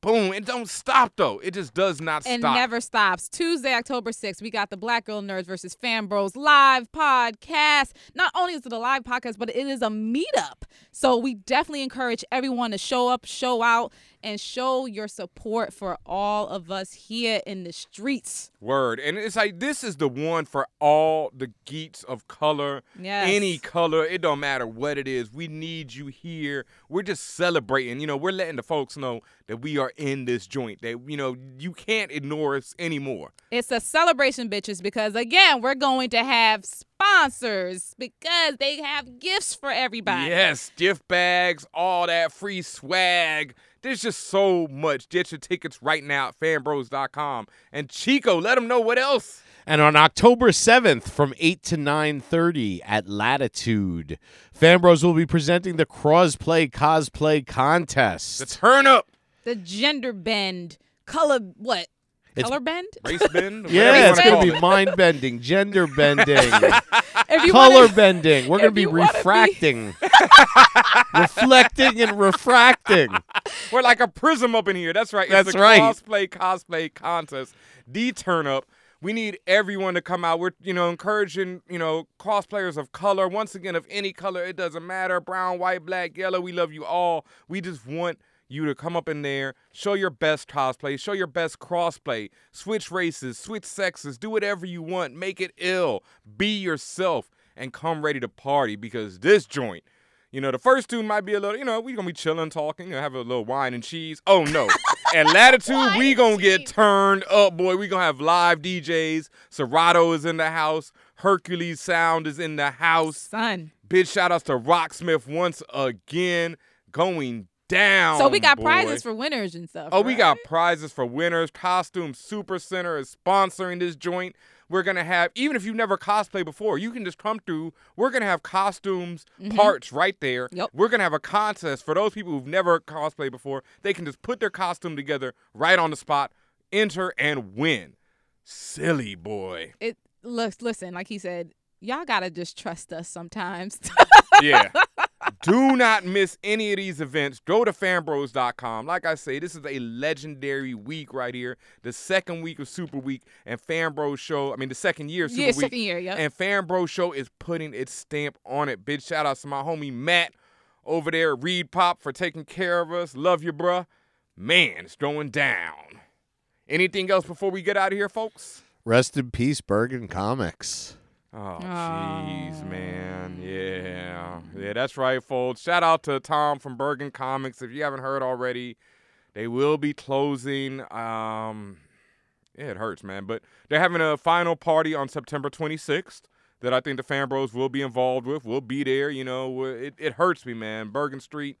Boom! It don't stop though. It just does not and stop. It never stops. Tuesday, October 6th, we got the Black Girl Nerds versus Fan Bros live podcast. Not only is it a live podcast, but it is a meetup. So we definitely encourage everyone to show up, show out, and show your support for all of us here in the streets. Word. And it's like this is the one for all the geeks of color. Yes. Any color. It don't matter what it is. We need you here. We're just celebrating. You know, we're letting the folks know that we are in this joint. That, you know, you can't ignore us anymore. It's a celebration, bitches, because again, we're going to have sponsors because they have gifts for everybody. Yes, gift bags, all that free swag. There's just so much. Get your tickets right now at fanbros.com. And Chico, let them know what else. And on October 7th from 8 to 9:30 at Latitude, Fanbros will be presenting the Crossplay Cosplay Contest. The turn up. The gender bend, color what? It's- color bend? Race bend? yeah, it's going to be mind bending, gender bending, If you color wanna- bending. We're going to be you wanna be- refracting, reflecting, and refracting. We're like a prism up in here. That's right. That's it's a right. Cosplay cosplay contest. The turn up. We need everyone to come out. We're, you know, encouraging, you know, cosplayers of color. Once again, of any color, it doesn't matter. Brown, white, black, yellow. We love you all. We just want you to come up in there, show your best cosplay, show your best crossplay, switch races, switch sexes, do whatever you want, make it ill, be yourself, and come ready to party because this joint, you know, the first two might be a little, you know, we gonna be chilling, talking, you know, have a little wine and cheese. Oh no. At Latitude, we gonna get turned up, boy. We gonna have live DJs. Serato is in the house. Hercules Sound is in the house. Son. Big shout outs to Rocksmith once again. Going down. So we got boy. prizes for winners and stuff. Oh, we got prizes for winners. Costume Super Center is sponsoring this joint. We're gonna have even if you've never cosplayed before, you can just come through. We're gonna have costumes Mhm. parts right there. Yep. We're gonna have a contest for those people who've never cosplayed before. They can just put their costume together right on the spot, enter and win. Silly boy. It looks listen, like he said, y'all gotta just trust us sometimes. yeah. Do not miss any of these events. Go to fanbros.com. Like I say, this is a legendary week right here. The second week of Super Week and Fanbros Show. I mean, the second year of Super Yeah, Week. second year, yep. And Fanbros Show is putting its stamp on it. Big shout out to my homie Matt over there Reed Pop for taking care of us. Love you, bruh. Man, it's going down. Anything else before we get out of here, folks? Rest in peace, Bergen Comics. Oh, jeez, man. Yeah. Yeah, that's right, folks. Shout out to Tom from Bergen Comics. If you haven't heard already, they will be closing. Um, yeah, it hurts, man. But they're having a final party on September 26th that I think the Fan Bros will be involved with. We'll be there. You know, it, it hurts me, man. Bergen Street,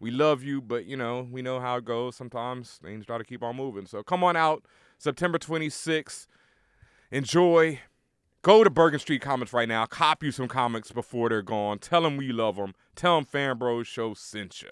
we love you, but, you know, we know how it goes. Sometimes things try to keep on moving. So come on out September 26th. Enjoy. Go to Bergen Street Comics right now. Cop you some comics before they're gone. Tell them we love them. Tell them Fan Bros Show sent you.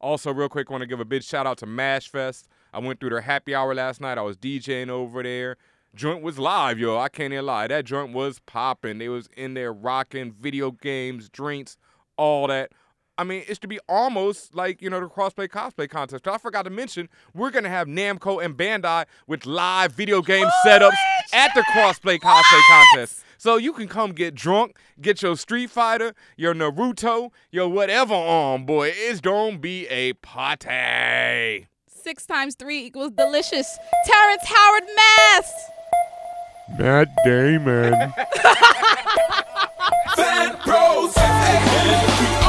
Also, real quick, want to give a big shout out to Mash Fest. I went through their happy hour last night. I was DJing over there. joint was live, yo. I can't even lie. That joint was popping. They was in there rocking video games, drinks, all that. I mean, it's to be almost like, you know, the crossplay cosplay contest. But I forgot to mention, we're going to have Namco and Bandai with live video game setups at the crossplay cosplay contest. So you can come get drunk, get your Street Fighter, your Naruto, your whatever on, boy. It's gonna be a party. Six times three equals delicious. Terrence Howard Mass. Matt Damon. Fat Bros. F-A-N-P-R-O-S.